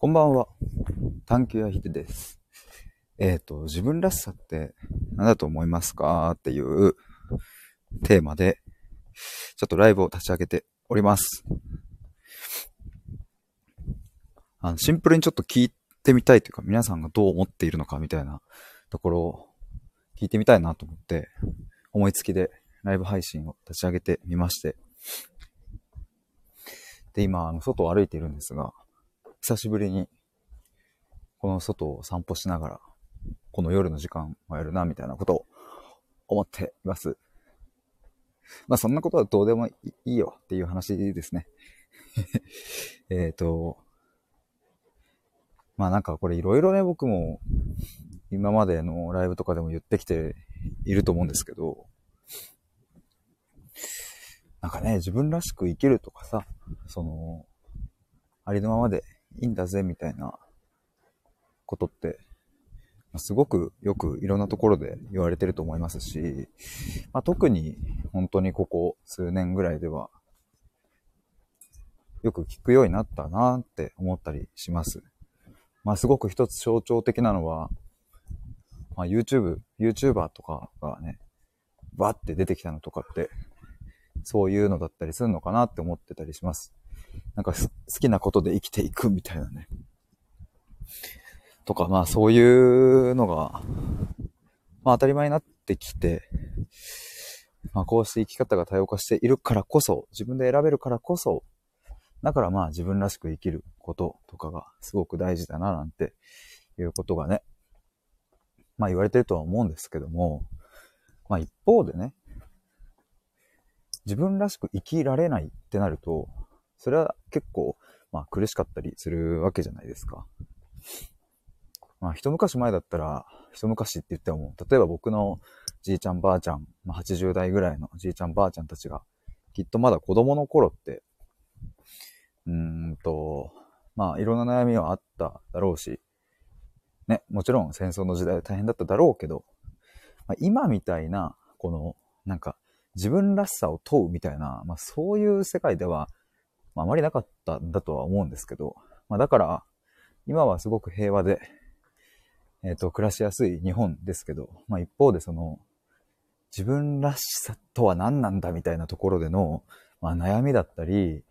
こんばんは。探求やひでです。えっ、ー、と、自分らしさって何だと思いますかっていうテーマで、ちょっとライブを立ち上げております。あの、シンプルにちょっと聞いてみたいというか、皆さんがどう思っているのかみたいなところを聞いてみたいなと思って、思いつきでライブ配信を立ち上げてみまして、で、今、あの、外を歩いているんですが、久しぶりに、この外を散歩しながら、この夜の時間をやるな、みたいなことを思っています。まあそんなことはどうでもいいよっていう話ですね。えっと、まあなんかこれいろいろね、僕も今までのライブとかでも言ってきていると思うんですけど、なんかね、自分らしく生きるとかさ、その、ありのままでいいんだぜ、みたいなことって、すごくよくいろんなところで言われてると思いますし、まあ、特に本当にここ数年ぐらいでは、よく聞くようになったなって思ったりします。まあすごく一つ象徴的なのは、まあ YouTube、YouTuber とかがね、バって出てきたのとかって、そういうのだったりするのかなって思ってたりします。なんか好きなことで生きていくみたいなね。とか、まあそういうのが、まあ当たり前になってきて、まあこうして生き方が多様化しているからこそ、自分で選べるからこそ、だからまあ自分らしく生きることとかがすごく大事だななんていうことがね、まあ言われてるとは思うんですけども、まあ一方でね、自分らしく生きられないってなると、それは結構、まあ苦しかったりするわけじゃないですか。まあ一昔前だったら、一昔って言っても、例えば僕のじいちゃんばあちゃん、まあ80代ぐらいのじいちゃんばあちゃんたちが、きっとまだ子供の頃って、うーんと、まあいろんな悩みはあっただろうし、ね、もちろん戦争の時代は大変だっただろうけど、まあ、今みたいな、この、なんか、自分らしさを問うみたいな、まあそういう世界ではまあ、あまりなかったんだとは思うんですけど、まあ、だから、今はすごく平和で、えっ、ー、と、暮らしやすい日本ですけど、まあ、一方でその、自分らしさとは何なんだみたいなところでの、まあ、悩みだったり、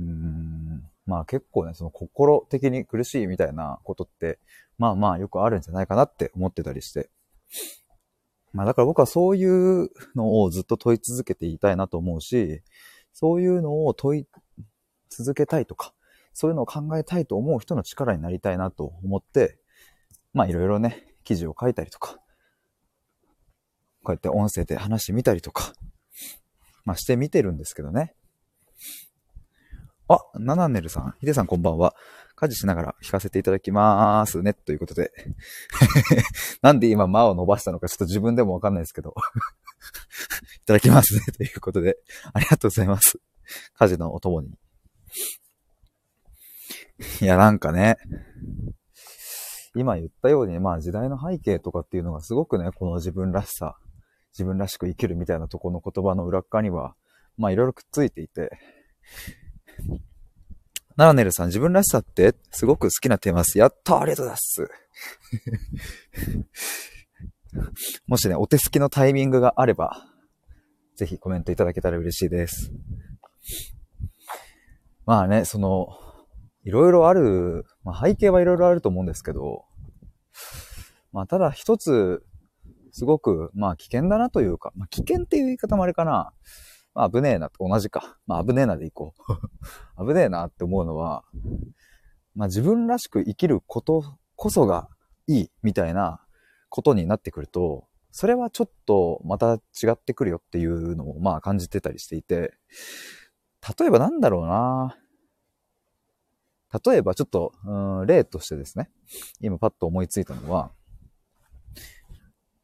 うーん、まあ結構ね、その心的に苦しいみたいなことって、まあまあよくあるんじゃないかなって思ってたりして。まあだから僕はそういうのをずっと問い続けていたいなと思うし、そういうのを問い続けたいとか、そういうのを考えたいと思う人の力になりたいなと思って、まあいろいろね、記事を書いたりとか、こうやって音声で話してみたりとか、まあしてみてるんですけどね。あ、ナナネルさん、ヒデさんこんばんは。家事しながら聞かせていただきまーすね。ということで。なんで今、間を伸ばしたのかちょっと自分でもわかんないですけど。いただきますね。ということで、ありがとうございます。家事のお供に。いや、なんかね、今言ったように、まあ時代の背景とかっていうのがすごくね、この自分らしさ、自分らしく生きるみたいなとこの言葉の裏側には、まあいろいろくっついていて、ナラネルさん、自分らしさってすごく好きなテーマです。やったありがとうございます。もしね、お手すきのタイミングがあれば、ぜひコメントいただけたら嬉しいです。まあね、その、いろいろある、まあ、背景はいろいろあると思うんですけど、まあただ一つ、すごく、まあ危険だなというか、まあ危険っていう言い方もあれかな。まあ危ねえなと同じか。まあ危ねえなでいこう。危ねえなって思うのは、まあ自分らしく生きることこそがいいみたいなことになってくると、それはちょっとまた違ってくるよっていうのをまあ感じてたりしていて、例えばなんだろうな。例えばちょっと、うん、例としてですね、今パッと思いついたのは、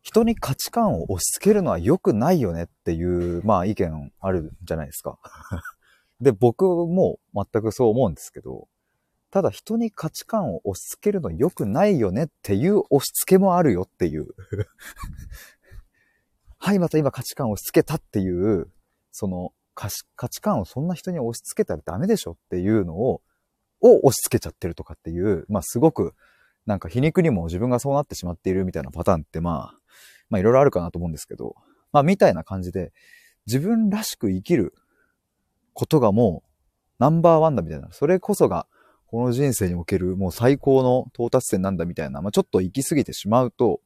人に価値観を押し付けるのは良くないよねっていう、まあ意見あるじゃないですか。で、僕も全くそう思うんですけど、ただ人に価値観を押し付けるの良くないよねっていう押し付けもあるよっていう。はい、また今価値観を押し付けたっていう、その価値観をそんな人に押し付けたらダメでしょっていうのをを押し付けちゃってるとかっていう、まあすごく、なんか皮肉にも自分がそうなってしまっているみたいなパターンってまあ、まあいろいろあるかなと思うんですけど、まあみたいな感じで、自分らしく生きることがもうナンバーワンだみたいな、それこそがこの人生におけるもう最高の到達点なんだみたいな、まあちょっと行き過ぎてしまうと、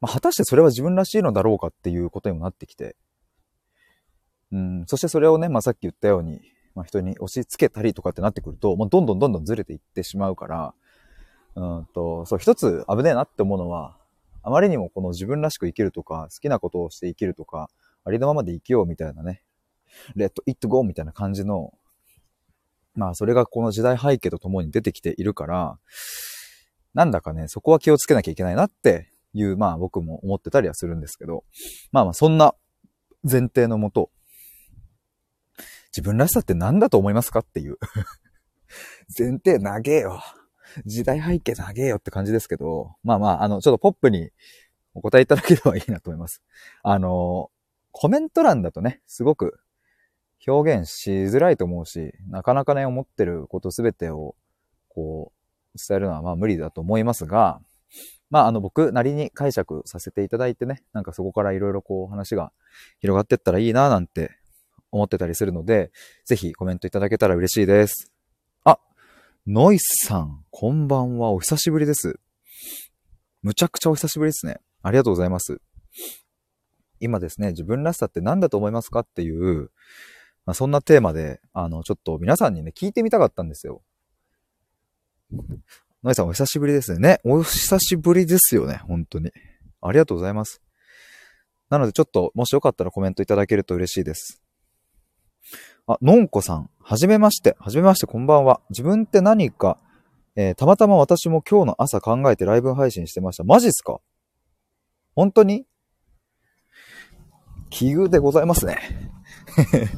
まあ果たしてそれは自分らしいのだろうかっていうことにもなってきて、うん、そしてそれをね、まあさっき言ったように、まあ人に押し付けたりとかってなってくると、もうどんどんどんどんずれていってしまうから、うんと、そう、一つ危ねえなって思うのは、あまりにもこの自分らしく生きるとか、好きなことをして生きるとか、ありのままで生きようみたいなね、レッド・イット・ゴーみたいな感じの、まあそれがこの時代背景とともに出てきているから、なんだかね、そこは気をつけなきゃいけないなっていう、まあ僕も思ってたりはするんですけど、まあまあそんな前提のもと、自分らしさって何だと思いますかっていう 前提長えよ。時代背景長えよって感じですけど、まあまあ、あの、ちょっとポップにお答えいただければいいなと思います。あの、コメント欄だとね、すごく表現しづらいと思うし、なかなかね、思ってることすべてを、こう、伝えるのはまあ無理だと思いますが、まあ、あの、僕なりに解釈させていただいてね、なんかそこからいろいろこう話が広がってったらいいななんて思ってたりするので、ぜひコメントいただけたら嬉しいです。あ、ノイスさん、こんばんは。お久しぶりです。むちゃくちゃお久しぶりですね。ありがとうございます。今ですね、自分らしさって何だと思いますかっていう、まあ、そんなテーマで、あの、ちょっと皆さんにね、聞いてみたかったんですよ。ノイさんお久しぶりですね。お久しぶりですよね。本当に。ありがとうございます。なのでちょっと、もしよかったらコメントいただけると嬉しいです。あ、のんこさん。はじめまして。はじめまして、こんばんは。自分って何か、えー、たまたま私も今日の朝考えてライブ配信してました。マジっすか？本当に？奇遇でございますね。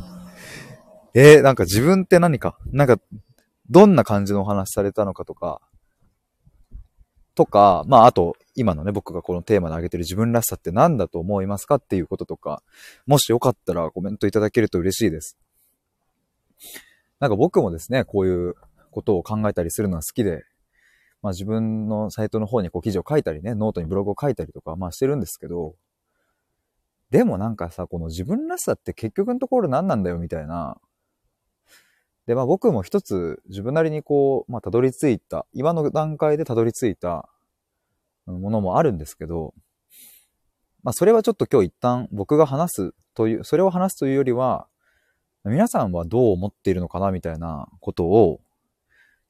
えー、なんか自分って何か、なんか、どんな感じのお話されたのかとか、とか、まあ、あと、今のね、僕がこのテーマで挙げてる自分らしさって何だと思いますかっていうこととか、もしよかったらコメントいただけると嬉しいです。なんか僕もですね、こういうことを考えたりするのは好きで、まあ自分のサイトの方にこう記事を書いたりね、ノートにブログを書いたりとか、まあしてるんですけど、でもなんかさ、この自分らしさって結局のところ何なんだよみたいなで、まあ僕も一つ自分なりにこう、まあたどり着いた、今の段階でたどり着いたものもあるんですけど、まあそれはちょっと今日一旦僕が話すという、それを話すというよりは、皆さんはどう思っているのかなみたいなことを、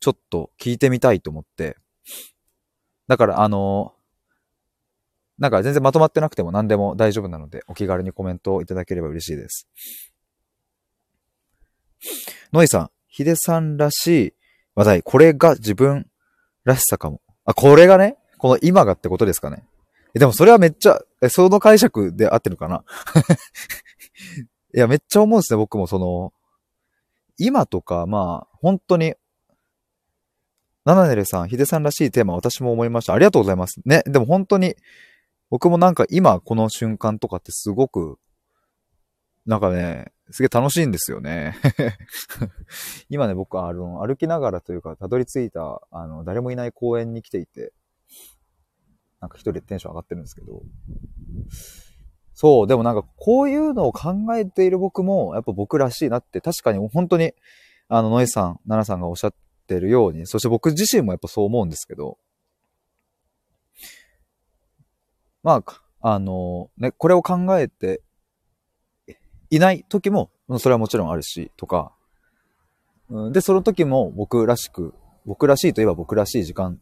ちょっと聞いてみたいと思って、だからあの、なんか全然まとまってなくても何でも大丈夫なので、お気軽にコメントをいただければ嬉しいです。ノイさん、ヒデさんらしい話題。これが自分らしさかも。あ、これがね、この今がってことですかね。え、でもそれはめっちゃ、え、その解釈で合ってるかな？いや、めっちゃ思うんですね、僕もその、今とか、まあ、本当に、ナナネルさん、ヒデさんらしいテーマ、私も思いました。ありがとうございます。ね、でも本当に、僕もなんか今この瞬間とかってすごく、なんかね、すげえ楽しいんですよね。今ね、僕はあの、歩きながらというか、たどり着いた、あの、誰もいない公園に来ていて、なんか一人でテンション上がってるんですけど、そう、でもなんかこういうのを考えている僕も、やっぱ僕らしいなって、確かに本当に、あの、ノイさん、ナナさんがおっしゃってるように、そして僕自身もやっぱそう思うんですけど、まあ、あの、ね、これを考えていない時も、それはもちろんあるし、とか、で、その時も僕らしく、僕らしいといえば僕らしい時間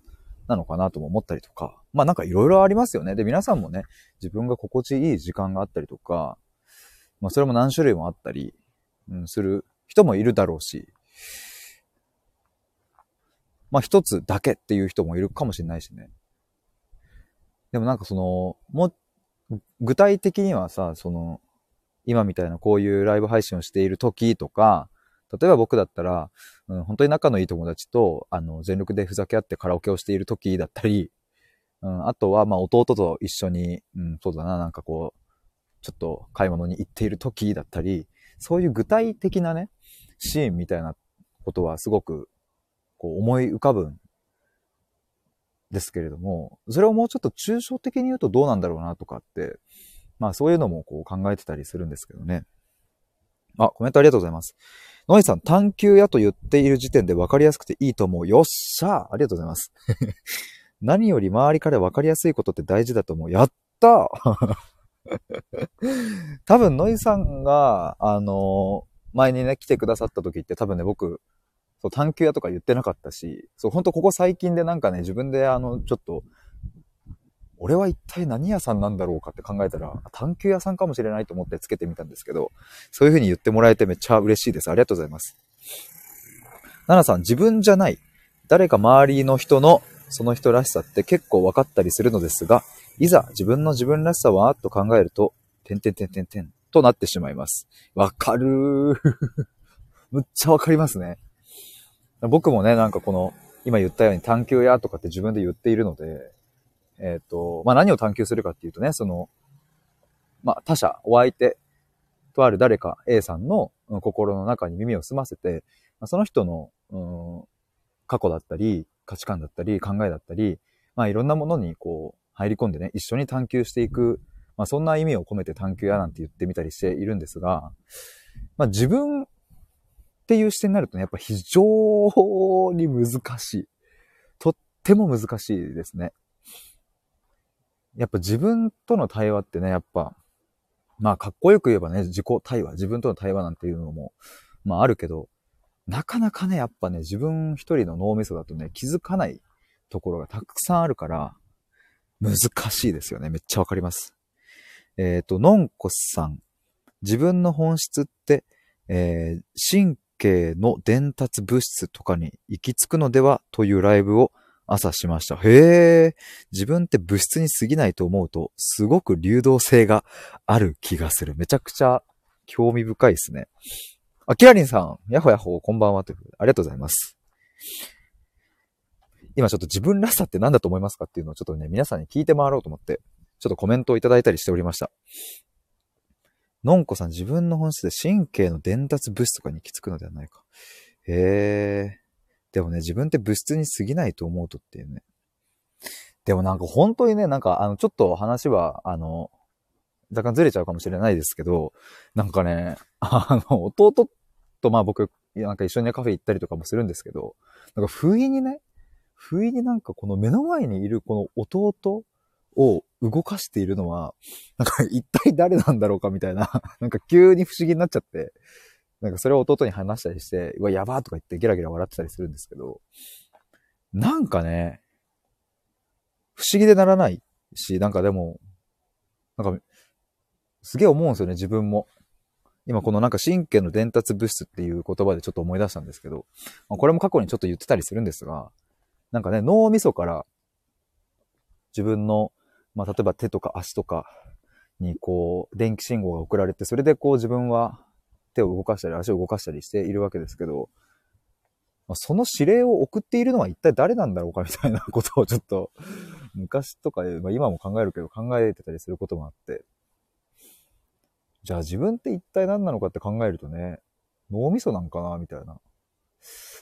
なのかなとも思ったりとか、まあなんかいろいろありますよね。で、皆さんもね、自分が心地いい時間があったりとか、まあそれも何種類もあったり、うん、する人もいるだろうし、まあ一つだけっていう人もいるかもしれないしね。でもなんかその、も、具体的にはさ、その、今みたいなこういうライブ配信をしている時とか、例えば僕だったら、うん、本当に仲のいい友達と、あの、全力でふざけ合ってカラオケをしている時だったり、うん、あとは、まあ、弟と一緒に、うん、そうだな、なんかこう、ちょっと買い物に行っている時だったり、そういう具体的なね、シーンみたいなことはすごく、こう思い浮かぶんですけれども、それをもうちょっと抽象的に言うとどうなんだろうなとかって、まあそういうのもこう考えてたりするんですけどね。あ、コメントありがとうございます。ノイさん、探求やと言っている時点で分かりやすくていいと思う。よっしゃありがとうございます。何より周りから分かりやすいことって大事だと思う。やった 多分、ノイさんが、あの前にね、来てくださった時って多分ね、僕、そう、探求屋とか言ってなかったし、そう、ほんとここ最近でなんかね、自分であの、ちょっと、俺は一体何屋さんなんだろうかって考えたら、探求屋さんかもしれないと思ってつけてみたんですけど、そういう風に言ってもらえてめっちゃ嬉しいです。ありがとうございます。奈々さん、自分じゃない、誰か周りの人のその人らしさって結構分かったりするのですが、いざ自分の自分らしさはと考えると、てんてんてんてんてんとなってしまいます。わかるー。むっちゃわかりますね。僕もね、なんかこの、今言ったように探求やとかって自分で言っているので、えっ、ー、と、まあ、何を探求するかっていうとね、その、まあ、他者、お相手とある誰か A さんの心の中に耳を澄ませて、その人の、うん、過去だったり、価値観だったり、考えだったり、まあ、いろんなものにこう、入り込んでね、一緒に探求していく、まあ、そんな意味を込めて探求やなんて言ってみたりしているんですが、まあ、自分っていう視点になるとね、やっぱ非常に難しい。とっても難しいですね。やっぱ自分との対話ってね、やっぱ、まあかっこよく言えばね、自己対話、自分との対話なんていうのも、まああるけど、なかなかね、やっぱね、自分一人の脳みそだとね、気づかないところがたくさんあるから、難しいですよね。めっちゃわかります。えっ、ー、と、のんこさん。自分の本質って、えー、神経の伝達物質とかに行き着くのではというライブを朝しました。へえ、自分って物質に過ぎないと思うと、すごく流動性がある気がする。めちゃくちゃ興味深いですね。あ、キラリンさん、やほやほ、こんばんはということで、ありがとうございます。今ちょっと自分らしさって何だと思いますかっていうのをちょっとね、皆さんに聞いて回ろうと思って、ちょっとコメントをいただいたりしておりました。のんこさん、自分の本質で神経の伝達物質とかに行き着くのではないか。へえ。でもね、自分って物質に過ぎないと思うとっていうね。でもなんか本当にね、なんかあの、ちょっと話は、あの、若干ずれちゃうかもしれないですけど、なんかね、あの、弟とまあ僕、なんか一緒に、カフェ行ったりとかもするんですけど、なんか不意にね、不意になんかこの目の前にいるこの弟を動かしているのは、なんか一体誰なんだろうかみたいな、なんか急に不思議になっちゃって、なんかそれを弟に話したりして、うわ、やばーとか言ってゲラゲラ笑ってたりするんですけど、なんかね、不思議でならないし、なんかでも、なんか、すげえ思うんですよね、自分も。今このなんか神経の伝達物質っていう言葉でちょっと思い出したんですけど、まあ、これも過去にちょっと言ってたりするんですが、なんかね、脳みそから自分のまあ、例えば手とか足とかにこう、電気信号が送られて、それでこう自分は手を動かしたり足を動かしたりしているわけですけど、まあ、その指令を送っているのは一体誰なんだろうかみたいなことをちょっと、昔とか、まあ、今も考えるけど考えてたりすることもあって、じゃあ自分って一体何なのかって考えるとね、脳みそなんかなみたいな。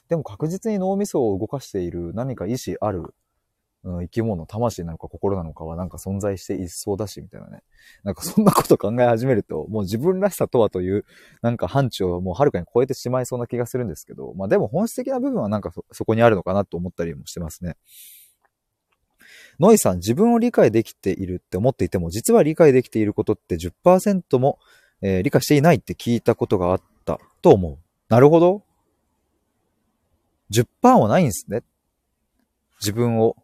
でも確実に脳みそを動かしている何か意志あるうん、生き物、魂なのか心なのかはなんか存在していそうだし、みたいなね。なんかそんなこと考え始めると、もう自分らしさとはという、なんか範疇をもうはるかに超えてしまいそうな気がするんですけど、まあでも本質的な部分はなんかそそこにあるのかなと思ったりもしてますね。ノイさん、自分を理解できているって思っていても、実は理解できていることって10%も、えー、理解していないって聞いたことがあったと思う。なるほど。10%はないんですね。自分を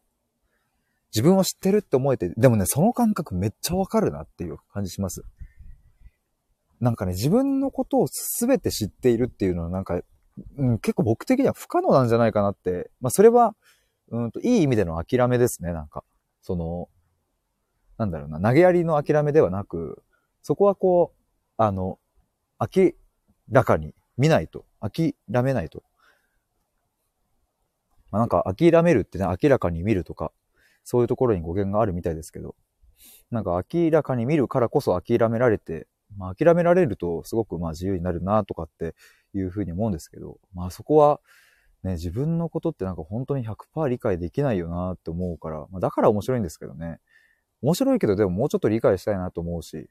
自分を知ってるって思えて、でもね、その感覚めっちゃわかるなっていう感じします。なんかね、自分のことを全て知っているっていうのはなんか、うん、結構僕的には不可能なんじゃないかなって。まあそれは、うんと、いい意味での諦めですね、なんか。その、なんだろうな、投げやりの諦めではなく、そこはこう、あの、明らかに見ないと、諦めないと。まあ、なんか諦めるってね、明らかに見るとか、そういうところに語源があるみたいですけど、なんか明らかに見るからこそ諦められてまあ諦められるとすごくまあ自由になるなとかっていうふうに思うんですけど、まあそこはね、自分のことってなんか本当に100%理解できないよなって思うから、まあだから面白いんですけどね。面白いけどでももうちょっと理解したいなと思うし、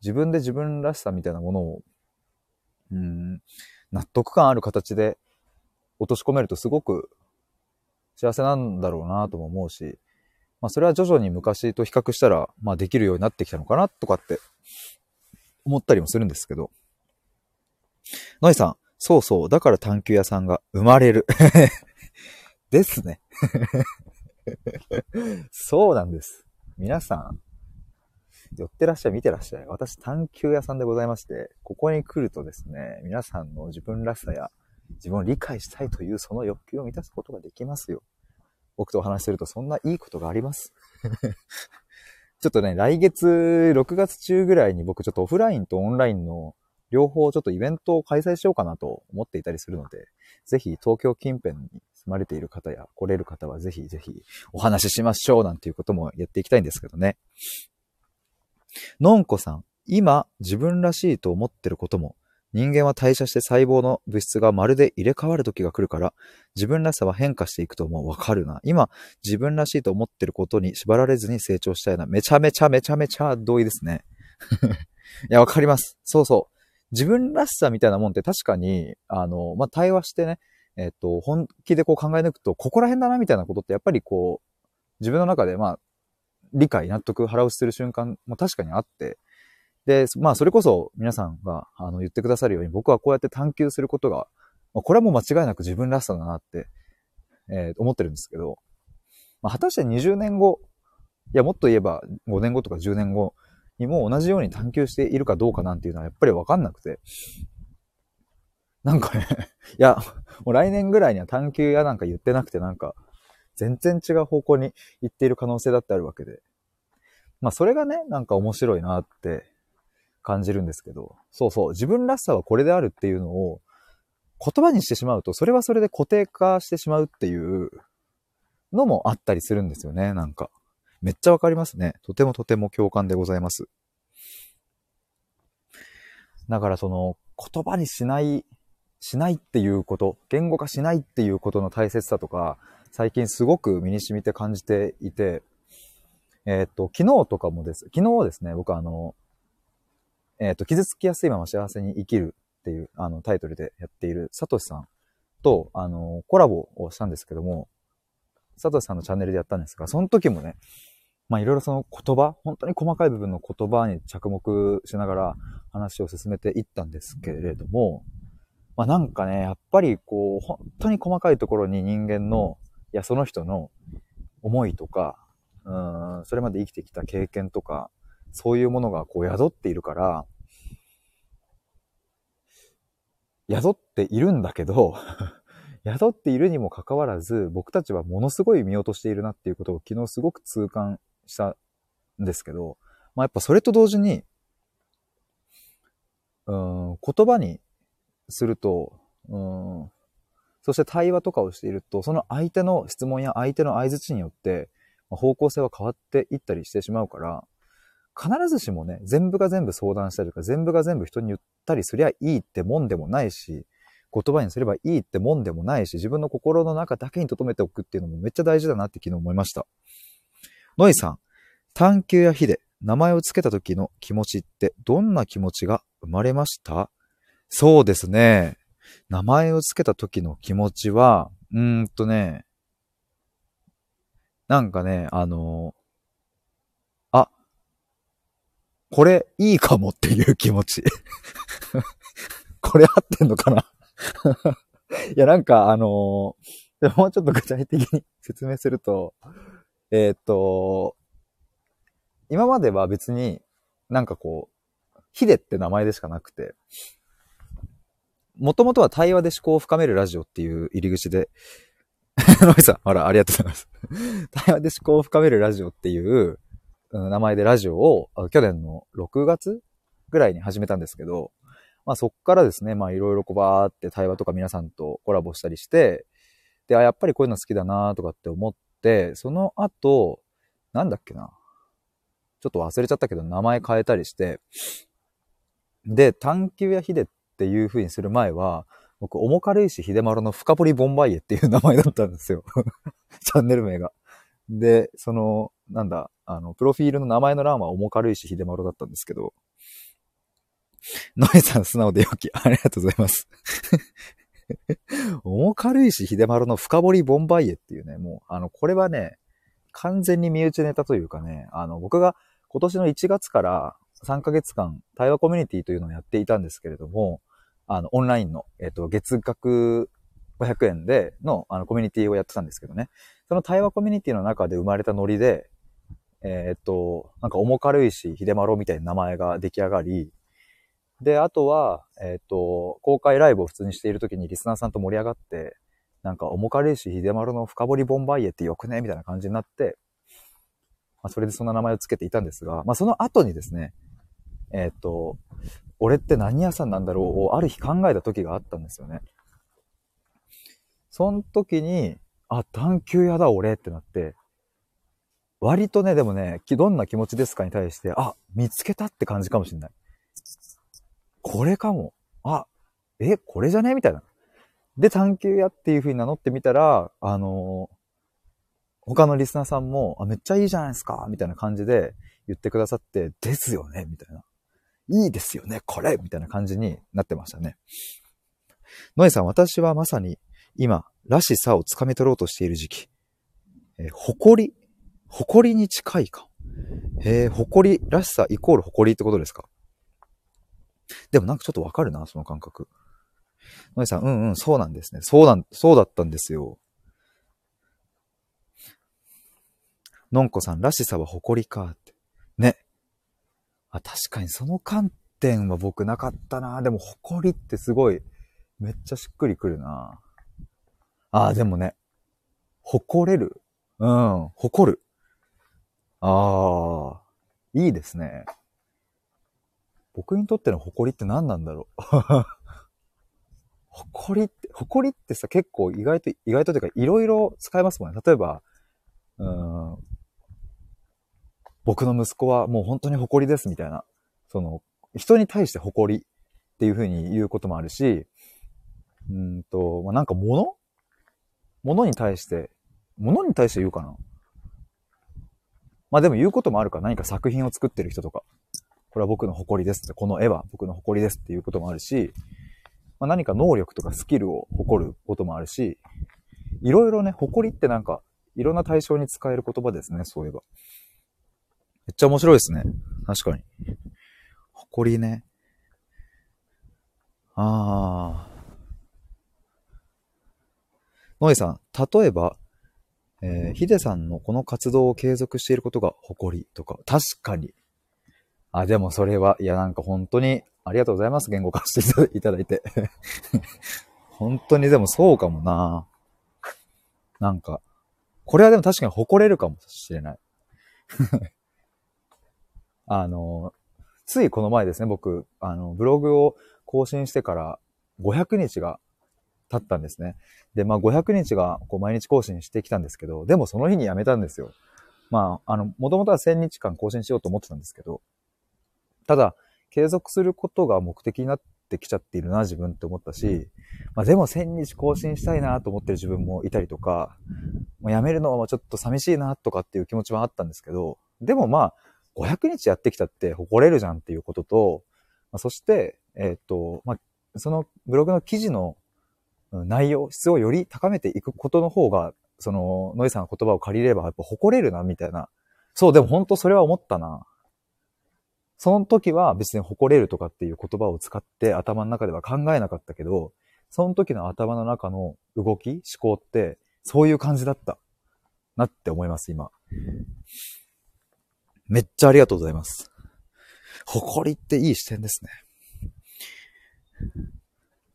自分で自分らしさみたいなものを、うん、納得感ある形で落とし込めるとすごく幸せなんだろうなとも思うし、まあそれは徐々に昔と比較したら、まあできるようになってきたのかなとかって思ったりもするんですけど。ノイさん、そうそう、だから探求屋さんが生まれる。ですね。そうなんです。皆さん、寄ってらっしゃい、見てらっしゃい。私、探求屋さんでございまして、ここに来るとですね、皆さんの自分らしさや、自分を理解したいというその欲求を満たすことができますよ。僕とお話しするとそんないいことがあります。ちょっとね、来月、6月中ぐらいに僕ちょっとオフラインとオンラインの両方ちょっとイベントを開催しようかなと思っていたりするので、ぜひ東京近辺に住まれている方や来れる方はぜひぜひお話ししましょうなんていうこともやっていきたいんですけどね。のんこさん、今自分らしいと思ってることも人間は代謝して細胞の物質がまるで入れ替わる時が来るから、自分らしさは変化していくともうわかるな。今、自分らしいと思ってることに縛られずに成長したいな。めちゃめちゃめちゃめちゃ同意ですね。いや、わかります。そうそう。自分らしさみたいなもんって確かに、あの、まあ、対話してね、えっ、と、本気でこう考え抜くと、ここら辺だなみたいなことってやっぱりこう、自分の中でまあ、理解、納得、腹落ちする瞬間も確かにあって、で、まあ、それこそ皆さんがあの言ってくださるように、僕はこうやって探求することが、まあ、これはもう間違いなく自分らしさだなって、えー、思ってるんですけど、まあ、果たして20年後、いや、もっと言えば5年後とか10年後にも同じように探求しているかどうかなんていうのはやっぱりわかんなくて、なんかねいや、もう来年ぐらいには探求やなんか言ってなくてなんか、全然違う方向に行っている可能性だってあるわけで。まあそれがね、なんか面白いなって感じるんですけど、そうそう、自分らしさはこれであるっていうのを言葉にしてしまうと、それはそれで固定化してしまうっていうのもあったりするんですよね、なんか。めっちゃわかりますね。とてもとても共感でございます。だからその言葉にしない、しないっていうこと、言語化しないっていうことの大切さとか、最近すごく身に染みて感じていて、えー、っと、昨日とかもです。昨日ですね、僕あの、えー、っと、傷つきやすいまま幸せに生きるっていう、あの、タイトルでやっているサトシさんと、あの、コラボをしたんですけども、サトシさんのチャンネルでやったんですが、その時もね、まあいろいろその言葉、本当に細かい部分の言葉に着目しながら話を進めていったんですけれども、まあなんかね、やっぱりこう、本当に細かいところに人間の、いや、その人の思いとか、うん、それまで生きてきた経験とか、そういうものがこう宿っているから、宿っているんだけど 宿っているにもかかわらず、僕たちはものすごい見落としているなっていうことを昨日すごく痛感したんですけど、まあ、やっぱそれと同時に、うん、言葉にすると、うん、そして対話とかをしていると、その相手の質問や相手の相づちによって、方向性は変わっていったりしてしまうから、必ずしもね、全部が全部相談したりとか、全部が全部人に言ったりすりゃいいってもんでもないし、言葉にすればいいってもんでもないし、自分の心の中だけに留めておくっていうのもめっちゃ大事だなって昨日思いました。ノイさん、探求や火で名前を付けた時の気持ちってどんな気持ちが生まれました？そうですね。名前を付けた時の気持ちは、うーんとね、なんかね、あの、あ、これいいかもっていう気持ち。これ合ってんのかな？いや、なんかあのー、もうちょっと具体的に 説明すると、えー、っと、今までは別になんかこう、ヒデって名前でしかなくて、もともとは対話で思考を深めるラジオっていう入り口で、ノイさん、あら、ありがとうございます。対話で思考を深めるラジオっていう、名前でラジオを去年の6月ぐらいに始めたんですけど、まあそっからですね、まあいろいろこうバーって対話とか皆さんとコラボしたりして、で、あ、やっぱりこういうの好きだなとかって思って、その後、なんだっけな。ちょっと忘れちゃったけど名前変えたりして、で、探求やヒデっていう風にする前は、僕、重軽石秀丸の深掘りボンバイエっていう名前だったんですよ。チャンネル名が。で、その、なんだ、あの、プロフィールの名前の欄は重軽石秀丸だったんですけど、ノエさん素直でよき。ありがとうございます。重軽石秀丸の深掘りボンバイエっていうね、もう、あの、これはね、完全に身内ネタというかね、あの、僕が今年の1月から3ヶ月間、対話コミュニティというのをやっていたんですけれども、あの、オンラインの、えっ、と、月額500円での、あの、コミュニティをやってたんですけどね。その対話コミュニティの中で生まれたノリで、えっ、と、なんか重軽石秀丸みたいな名前が出来上がり、で、あとは、えっ、と、公開ライブを普通にしている時にリスナーさんと盛り上がって、なんか、重軽石秀丸の深掘りボンバイエってよくねみたいな感じになって、まあ、それでそんな名前をつけていたんですが、まあ、その後にですね、えっ、と、俺って何屋さんなんだろうをある日考えた時があったんですよね。その時に、あ、探求屋だ俺ってなって、割とね、でもね、どんな気持ちですかに対して、あ、見つけたって感じかもしんない。これかも。あ、え、これじゃね？みたいな。で、探求屋っていう風に名乗ってみたら、あのー、他のリスナーさんも、あ、めっちゃいいじゃないですかみたいな感じで言ってくださって、ですよね？みたいな。いいですよね？これ？みたいな感じになってましたね。ノエさん、私はまさに今、らしさをつかみ取ろうとしている時期。えー、誇り？誇りに近いか。へえ、誇り、らしさイコール誇りってことですか？でもなんかちょっとわかるな、その感覚。ノエさん、うんうん、そうなんですね。そうなん、そうだったんですよ。のんこさん、らしさは誇りかって。ね。あ、確かにその観点は僕なかったな。でも誇りってすごい、めっちゃしっくりくるな。ああ、でもね、誇れる。うん、誇る。ああ、いいですね。僕にとっての誇りって何なんだろう？誇りって、誇りってさ、結構意外と、意外とというか、いろいろ使えますもんね。例えば、うん、僕の息子はもう本当に誇りですみたいな。その、人に対して誇りっていうふうに言うこともあるし、うんと、まあ、なんか物？物に対して、物に対して言うかな？まあでも言うこともあるか何か作品を作ってる人とか。これは僕の誇りですって。この絵は僕の誇りですっていうこともあるし、まあ、何か能力とかスキルを誇ることもあるし、いろいろね、誇りってなんか、いろんな対象に使える言葉ですね、そういえば。めっちゃ面白いですね。確かに。誇りね。ああ。ノエさん、例えば、えー、ヒデさんのこの活動を継続していることが誇りとか、確かに。あ、でもそれは、いやなんか本当にありがとうございます。言語化していただ いて。本当にでもそうかもななんか、これはでも確かに誇れるかもしれない。あの、ついこの前ですね、僕、あの、ブログを更新してから500日が経ったんですね。で、まあ500日がこう毎日更新してきたんですけど、でもその日にやめたんですよ。まあ、あの、もともとは1000日間更新しようと思ってたんですけど、ただ、継続することが目的になってきちゃっているな、自分って思ったし、まあでも1000日更新したいなと思ってる自分もいたりとか、もうやめるのはちょっと寂しいなとかっていう気持ちはあったんですけど、でもまあ、500日やってきたって誇れるじゃんっていうことと、まあ、そして、えっ、と、まあ、そのブログの記事の内容、質をより高めていくことの方が、その、ノイさんの言葉を借りれば、やっぱ誇れるな、みたいな。そう、でも本当それは思ったな。その時は別に誇れるとかっていう言葉を使って頭の中では考えなかったけど、その時の頭の中の動き、思考って、そういう感じだった。なって思います、今。めっちゃありがとうございます。誇りっていい視点ですね。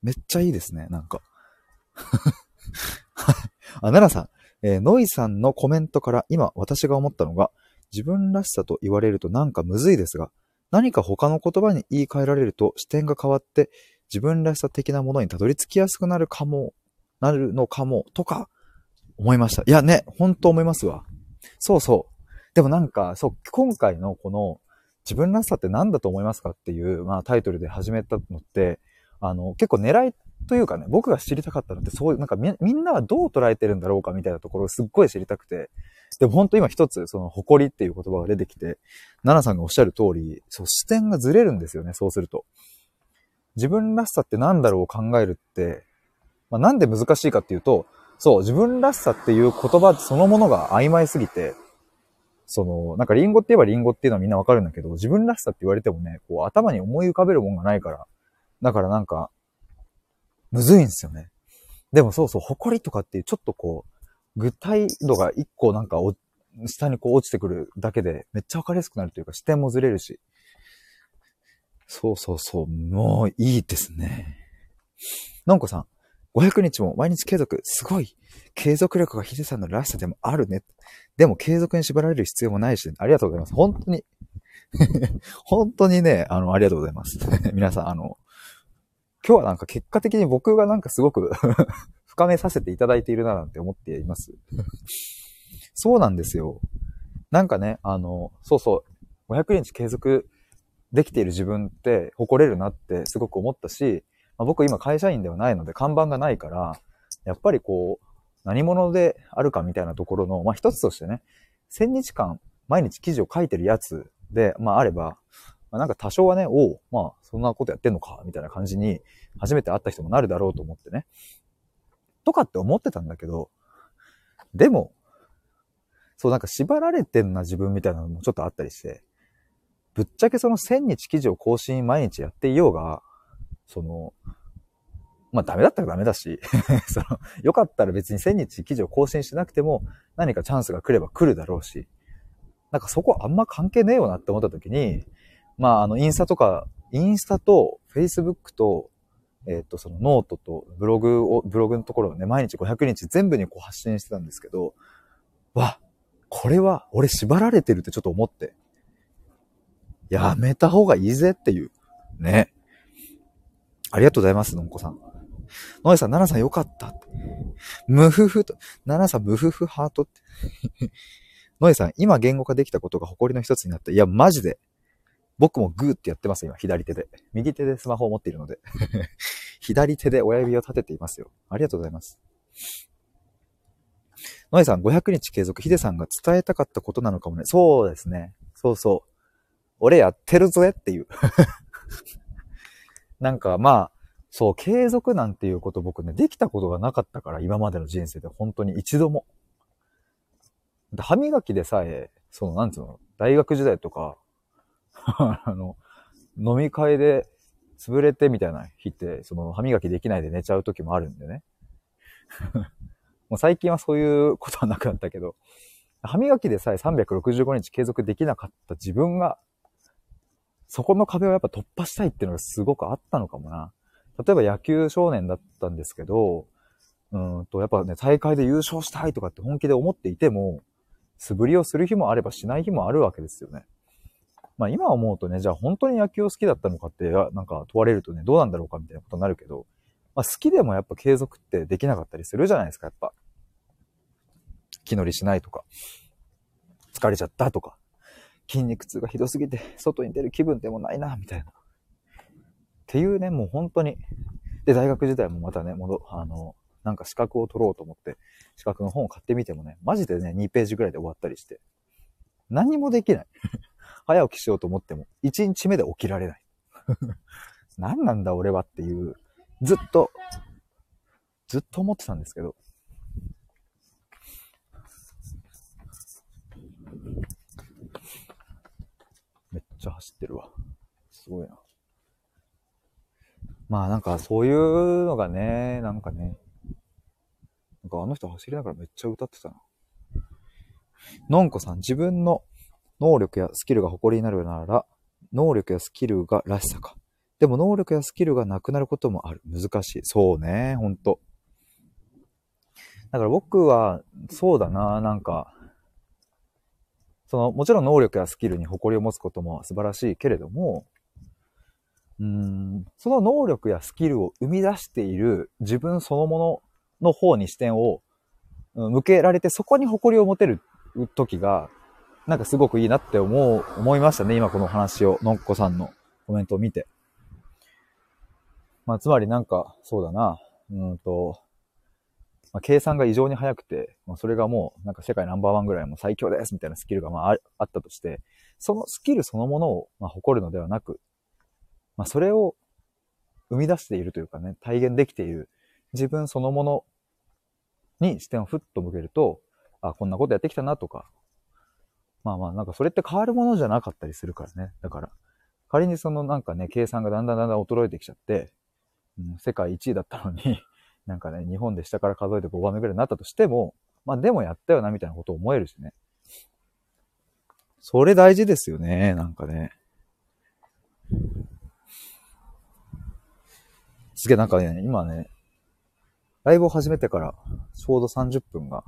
めっちゃいいですね、なんか。あ、奈良さん、えー、ノイさんのコメントから今私が思ったのが、自分らしさと言われるとなんかむずいですが、何か他の言葉に言い換えられると視点が変わって自分らしさ的なものにたどり着きやすくなるかも、なるのかも、とか思いました。いやね、ほんと思いますわ。そうそう。でもなんか、そう、今回のこの自分らしさって何だと思いますかっていう、まあタイトルで始めたのって、あの、結構狙いというかね、僕が知りたかったのって、そういう、なんか、みんなはどう捉えてるんだろうかみたいなところをすっごい知りたくて、でも本当今一つ、その、誇りっていう言葉が出てきて、奈々さんがおっしゃる通り、そう、視点がずれるんですよね、そうすると。自分らしさって何だろうを考えるって、まあ、なんで難しいかっていうと、そう、自分らしさっていう言葉そのものが曖昧すぎて、その、なんかリンゴって言えばリンゴっていうのはみんなわかるんだけど、自分らしさって言われてもね、こう頭に思い浮かべるもんがないから、だからなんか、むずいんですよね。でもそうそう、誇りとかっていうちょっとこう、具体度が一個なんか下にこう落ちてくるだけでめっちゃわかりやすくなるというか視点もずれるし。そうそうそう、もういいですね。のんこさん、500日も毎日継続、すごい。継続力がヒデさんのらしさでもあるね。でも継続に縛られる必要もないし、ありがとうございます。本当に 本当にね、あの、ありがとうございます。皆さん、あの、今日はなんか結果的に僕がなんかすごく深めさせていただいているななんて思っています そうなんですよ。なんかね、あの、そうそう、500日継続できている自分って誇れるなってすごく思ったし、まあ、僕今会社員ではないので看板がないから、やっぱりこう、何者であるかみたいなところの、まあ一つとしてね、1000日間毎日記事を書いてるやつで、まああれば、まあ、なんか多少はね、おう、まあそんなことやってんのか、みたいな感じに初めて会った人もなるだろうと思ってね。とかって思ってたんだけど、でも、そうなんか縛られてんな自分みたいなのもちょっとあったりして、ぶっちゃけその1000日記事を更新毎日やっていようが、その、まあダメだったらダメだし その、よかったら別に1000日記事を更新しなくても何かチャンスが来れば来るだろうし、なんかそこあんま関係ねえよなって思った時に、まああのインスタとか、インスタとフェイスブックと、えっ、ー、とそのノートとブログを、ブログのところをね、毎日500日全部にこう発信してたんですけど、わ、これは俺縛られてるってちょっと思って。やめた方がいいぜっていう。ね。ありがとうございます、のんこさん。のえさん、ななさんよかった。ムフフと、ななさん、ムフフハートって。のえさん、今言語化できたことが誇りの一つになった。いや、マジで。僕もグーってやってます、今、左手で。右手でスマホを持っているので。左手で親指を立てていますよ。ありがとうございます。のえさん、500日継続、ヒデさんが伝えたかったことなのかもね。そうですね。そうそう。俺やってるぜっていう。なんかまあ、そう、継続なんていうこと僕ね、できたことがなかったから、今までの人生で本当に一度も。歯磨きでさえ、その、なんつうの、大学時代とか、あの、飲み会で潰れてみたいな日って、その歯磨きできないで寝ちゃう時もあるんでね。もう最近はそういうことはなくなったけど、歯磨きでさえ365日継続できなかった自分が、そこの壁をやっぱ突破したいっていうのがすごくあったのかもな。例えば野球少年だったんですけど、うんと、やっぱね、大会で優勝したいとかって本気で思っていても、素振りをする日もあればしない日もあるわけですよね。まあ今思うとね、じゃあ本当に野球を好きだったのかって、なんか問われるとね、どうなんだろうかみたいなことになるけど、まあ好きでもやっぱ継続ってできなかったりするじゃないですか、やっぱ。気乗りしないとか、疲れちゃったとか、筋肉痛がひどすぎて外に出る気分でもないな、みたいな。っていうね、もう本当に。で、大学時代もまたね、戻、あの、なんか資格を取ろうと思って、資格の本を買ってみてもね、マジでね、2ページぐらいで終わったりして、何もできない。早起きしようと思っても、1日目で起きられない。何なんだ俺はっていう、ずっと、ずっと思ってたんですけど、めっちゃ走ってるわ。すごいな。まあなんかそういうのがね、なんかね、なんかあの人走りながらめっちゃ歌ってたな。のんこさん、自分の能力やスキルが誇りになるなら、能力やスキルがらしさか。でも能力やスキルがなくなることもある。難しい。そうね、ほんと。だから僕は、そうだな、なんか、その、もちろん能力やスキルに誇りを持つことも素晴らしいけれども、うん、その能力やスキルを生み出している自分そのものの方に視点を向けられて、そこに誇りを持てる時が、なんかすごくいいなって思う、思いましたね。今この話を、のっこさんのコメントを見て。まあ、つまりなんか、そうだな、うんと、まあ、計算が異常に速くて、まあ、それがもう、なんか世界ナンバーワンぐらいも最強ですみたいなスキルがまああったとして、そのスキルそのものをまあ誇るのではなく、まあ、それを生み出しているというかね、体現できている自分そのものに視点をふっと向けると、あ、こんなことやってきたなとか、まあまあ、なんかそれって変わるものじゃなかったりするからね。だから、仮にそのなんかね、計算がだんだんだんだん衰えてきちゃって、うん、世界1位だったのに なんかね、日本で下から数えて5番目ぐらいになったとしても、まあでもやったよな、みたいなことを思えるしね。それ大事ですよね、なんかね。すげえなんかね、今ね、ライブを始めてからちょうど30分が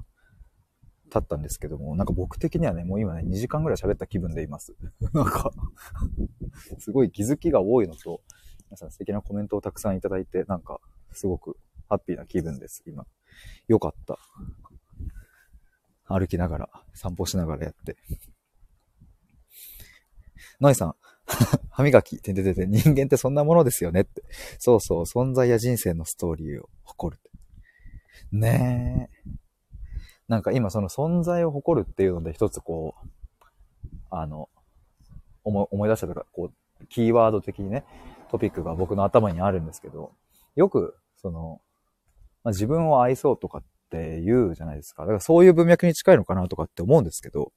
経ったんですけども、なんか僕的にはね、もう今ね、2時間ぐらい喋った気分でいます。なんかすごい気づきが多いのと、皆さん素敵なコメントをたくさんいただいて、なんか、すごくハッピーな気分です、今。よかった。歩きながら、散歩しながらやって。ノイさん、歯磨き、てんててて、人間ってそんなものですよねって。そうそう、存在や人生のストーリーを誇る。ねえ。なんか今その存在を誇るっていうので一つこう、あの、思い出したとか、こう、キーワード的にね、トピックが僕の頭にあるんですけど、よく、その、まあ、自分を愛そうとかって言うじゃないですか。だからそういう文脈に近いのかなとかって思うんですけど、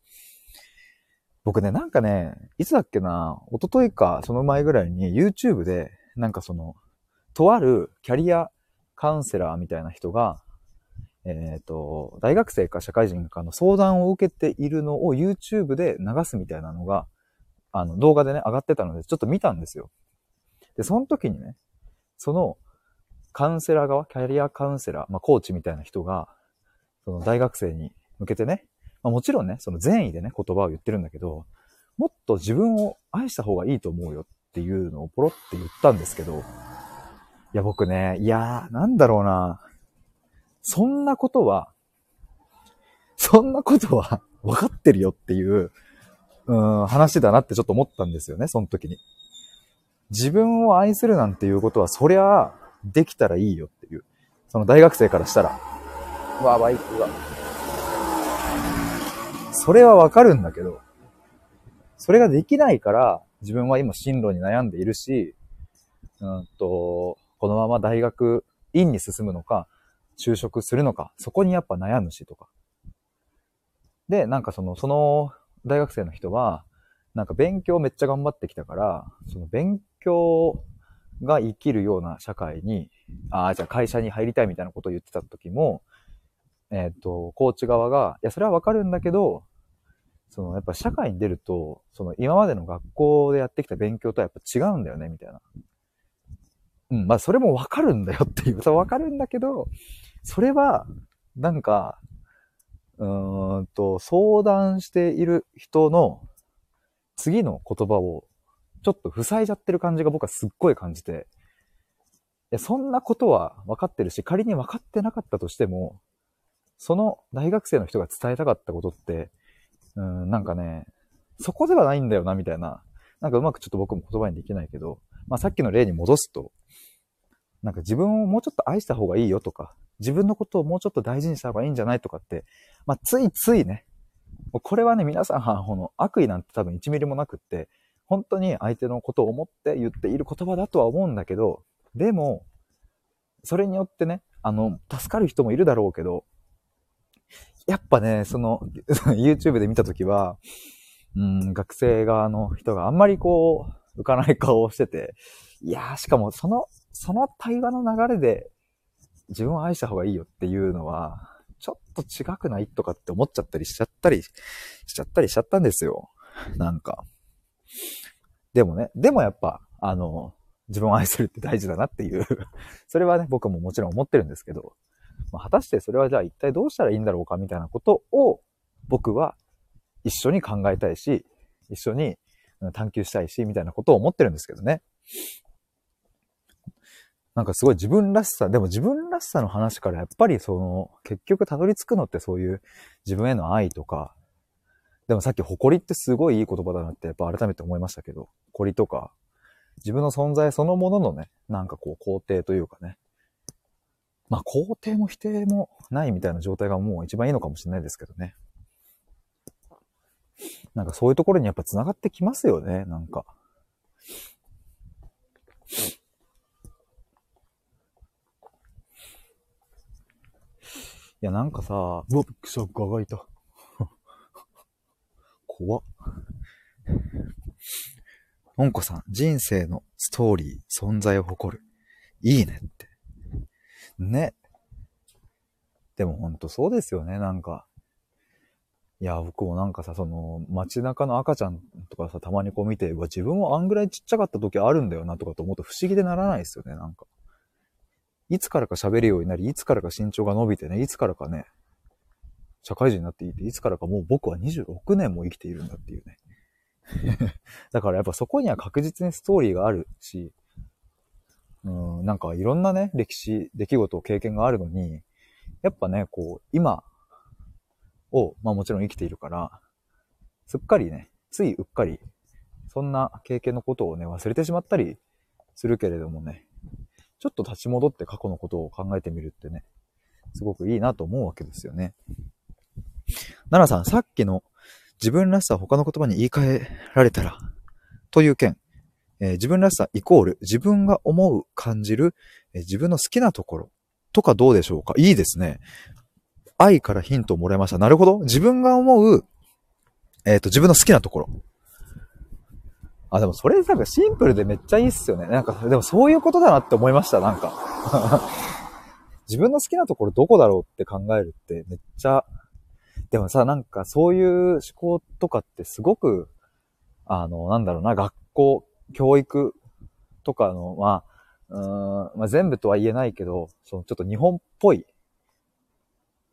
僕ね、なんかね、いつだっけな、一昨日かその前ぐらいに YouTube で、なんかその、とあるキャリアカウンセラーみたいな人が、えっ、ー、と、大学生か社会人かの相談を受けているのを YouTube で流すみたいなのが、あの、動画でね、上がってたので、ちょっと見たんですよ。で、その時にね、その、カウンセラー側、キャリアカウンセラー、まあ、コーチみたいな人が、その大学生に向けてね、まあ、もちろんね、その善意でね、言葉を言ってるんだけど、もっと自分を愛した方がいいと思うよっていうのをポロって言ったんですけど、いや、僕ね、いやー、なんだろうな。そんなことは、そんなことは 分かってるよっていう、うん、話だなってちょっと思ったんですよね、その時に。自分を愛するなんていうことは、そりゃ、できたらいいよっていう。その大学生からしたら。うわ、バイクが。それはわかるんだけど、それができないから、自分は今進路に悩んでいるし、うんと、このまま大学院に進むのか、就職するのか、そこにやっぱ悩むしとか。で、なんかその、その大学生の人は、なんか勉強めっちゃ頑張ってきたから、その勉強が生きるような社会に、ああ、じゃあ会社に入りたいみたいなことを言ってた時も、えっ、ー、と、コーチ側が、いや、それはわかるんだけど、その、やっぱ社会に出ると、その、今までの学校でやってきた勉強とはやっぱ違うんだよね、みたいな。うん、まあ、それもわかるんだよっていう、そうわかるんだけど、それは、なんか、うーんと、相談している人の次の言葉をちょっと塞いじゃってる感じが僕はすっごい感じて、いや、そんなことは分かってるし、仮に分かってなかったとしても、その大学生の人が伝えたかったことって、うん、なんかね、そこではないんだよな、みたいな。なんかうまくちょっと僕も言葉にできないけど、まあさっきの例に戻すと、なんか自分をもうちょっと愛した方がいいよとか、自分のことをもうちょっと大事にした方がいいんじゃないとかって、まあついついね、これはね、皆さん、この悪意なんて多分1ミリもなくって、本当に相手のことを思って言っている言葉だとは思うんだけど、でも、それによってね、あの、助かる人もいるだろうけど、やっぱね、その、YouTube で見たときは、うん、学生側の人があんまりこう、浮かない顔をしてて、いやー、しかもその、その対話の流れで、自分を愛した方がいいよっていうのは、ちょっと違くないとかって思っちゃったりしちゃったり、しちゃったりしちゃったんですよ。なんか。でもね、でもやっぱ、あの、自分を愛するって大事だなっていう それはね、僕ももちろん思ってるんですけど、まあ、果たしてそれはじゃあ一体どうしたらいいんだろうかみたいなことを、僕は一緒に考えたいし、一緒に探求したいし、みたいなことを思ってるんですけどね。なんかすごい自分らしさ、でも自分らしさの話からやっぱりその、結局たどり着くのってそういう自分への愛とか、でもさっき誇りってすごいいい言葉だなってやっぱ改めて思いましたけど、誇りとか、自分の存在そのもののね、なんかこう肯定というかね。まあ肯定も否定もないみたいな状態がもう一番いいのかもしれないですけどね。なんかそういうところにやっぱ繋がってきますよね、なんか。いや、なんかさ、うわ、びっくりした、ガがいた。怖っ。のんこさん、人生のストーリー、存在を誇る。いいねって。ね。でもほんとそうですよね、なんか。いや、僕もなんかさ、その、街中の赤ちゃんとかさ、たまにこう見て、うわ、自分もあんぐらいちっちゃかった時あるんだよなとかと思うと不思議でならないですよね、なんか。いつからか喋るようになり、いつからか身長が伸びてね、いつからかね、社会人になっていて、いつからかもう僕は26年も生きているんだっていうね。だからやっぱそこには確実にストーリーがあるし、うん、なんかいろんなね、歴史、出来事、経験があるのに、やっぱね、こう、今を、まあもちろん生きているから、すっかりね、ついうっかり、そんな経験のことをね、忘れてしまったりするけれどもね、ちょっと立ち戻って過去のことを考えてみるってね、すごくいいなと思うわけですよね。奈良さん、さっきの自分らしさ他の言葉に言い換えられたら、という件、えー、自分らしさイコール自分が思う、感じる、えー、自分の好きなところとかどうでしょうか？いいですね。愛からヒントをもらいました。なるほど。自分が思う、えっ、ー、と、自分の好きなところ。あ、でもそれなんかシンプルでめっちゃいいっすよね。なんか、でもそういうことだなって思いました、なんか。自分の好きなところどこだろうって考えるってめっちゃ、でもさ、なんかそういう思考とかってすごく、あの、なんだろうな、学校、教育とかの、まあ、うん、まあ、全部とは言えないけど、そのちょっと日本っぽい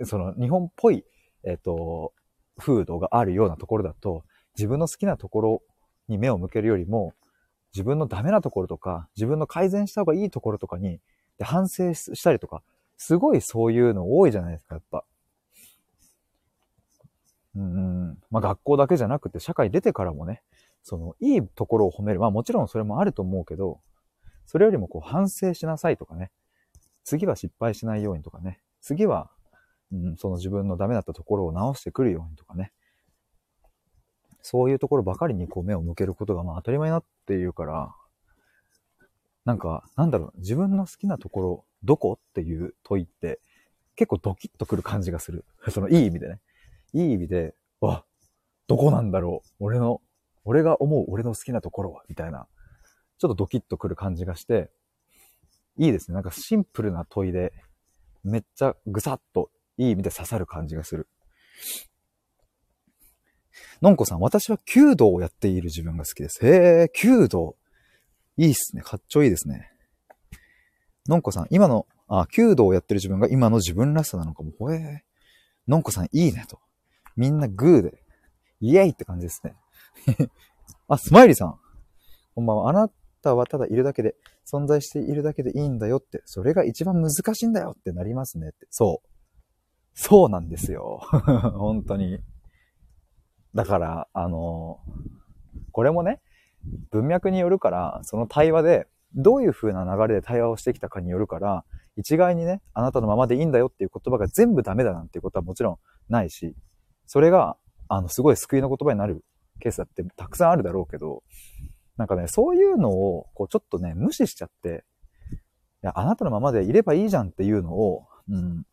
その日本っぽい、えっ、ー、と、風土があるようなところだと、自分の好きなところに目を向けるよりも、自分のダメなところとか、自分の改善した方がいいところとかに、で反省したりとか、すごいそういうの多いじゃないですか、やっぱ。うん、まあ学校だけじゃなくて、社会出てからもね、その、いいところを褒める。まあもちろんそれもあると思うけど、それよりもこう反省しなさいとかね、次は失敗しないようにとかね、次はうん、その自分のダメだったところを直してくるようにとかね。そういうところばかりにこう目を向けることがまあ当たり前になっているから、なんか、なんだろう、自分の好きなところ、どこっていう問いって、結構ドキッとくる感じがする。そのいい意味でね。いい意味で、わ、どこなんだろう俺の、俺が思う俺の好きなところはみたいな、ちょっとドキッとくる感じがして、いいですね。なんかシンプルな問いで、めっちゃぐさっといい意味で刺さる感じがする。のんこさん、私は弓道をやっている自分が好きです。へえ、弓道。いいっすね。かっちょいいですね。のんこさん、今の、あ、弓道をやってる自分が今の自分らしさなのかも。ほえー。のんこさん、いいねと。みんなグーで、イエイって感じですね。あ、スマイリーさん。こんばんは。あなたはただいるだけで、存在しているだけでいいんだよって、それが一番難しいんだよってなりますねって。そう。そうなんですよ。本当に。だから、あの、これもね、文脈によるから、その対話で、どういう風な流れで対話をしてきたかによるから、一概にね、あなたのままでいいんだよっていう言葉が全部ダメだなんていうことはもちろんないし、それが、あの、すごい救いの言葉になるケースだってたくさんあるだろうけど、なんかね、そういうのを、こう、ちょっとね、無視しちゃって、いや、あなたのままでいればいいじゃんっていうのを、うん、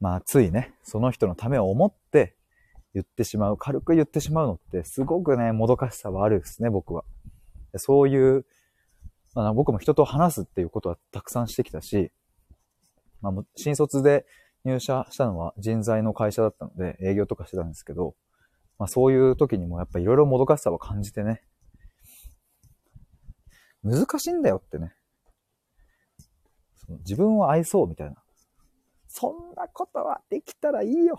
まあ、ついね、その人のためを思って言ってしまう、軽く言ってしまうのって、すごくね、もどかしさはあるですね、僕は。そういう、まあ、僕も人と話すっていうことはたくさんしてきたし、まあ、新卒で入社したのは人材の会社だったので、営業とかしてたんですけど、まあ、そういう時にもやっぱいろいろもどかしさを感じてね、難しいんだよってね。その自分を愛そうみたいな。そんなことはできたらいいよ。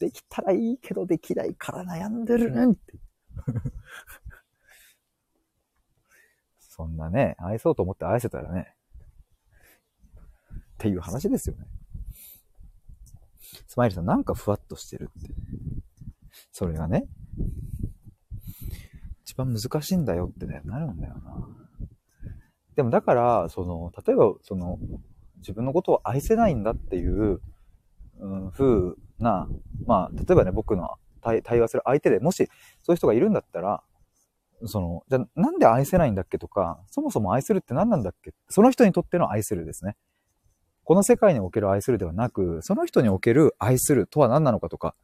できたらいいけどできないから悩んでるねんって。そんなね、愛そうと思って愛せたらね、っていう話ですよね。スマイルさん、なんかふわっとしてるって。それがね。一番難しいんだよってね、なるんだよな。でもだから、その、例えば、その、自分のことを愛せないんだっていう、うん、風な、まあ、例えばね、僕の対話する相手でもし、そういう人がいるんだったら、その、じゃなんで愛せないんだっけとか、そもそも愛するって何なんだっけ？その人にとっての愛するですね。この世界における愛するではなく、その人における愛するとは何なのかとか、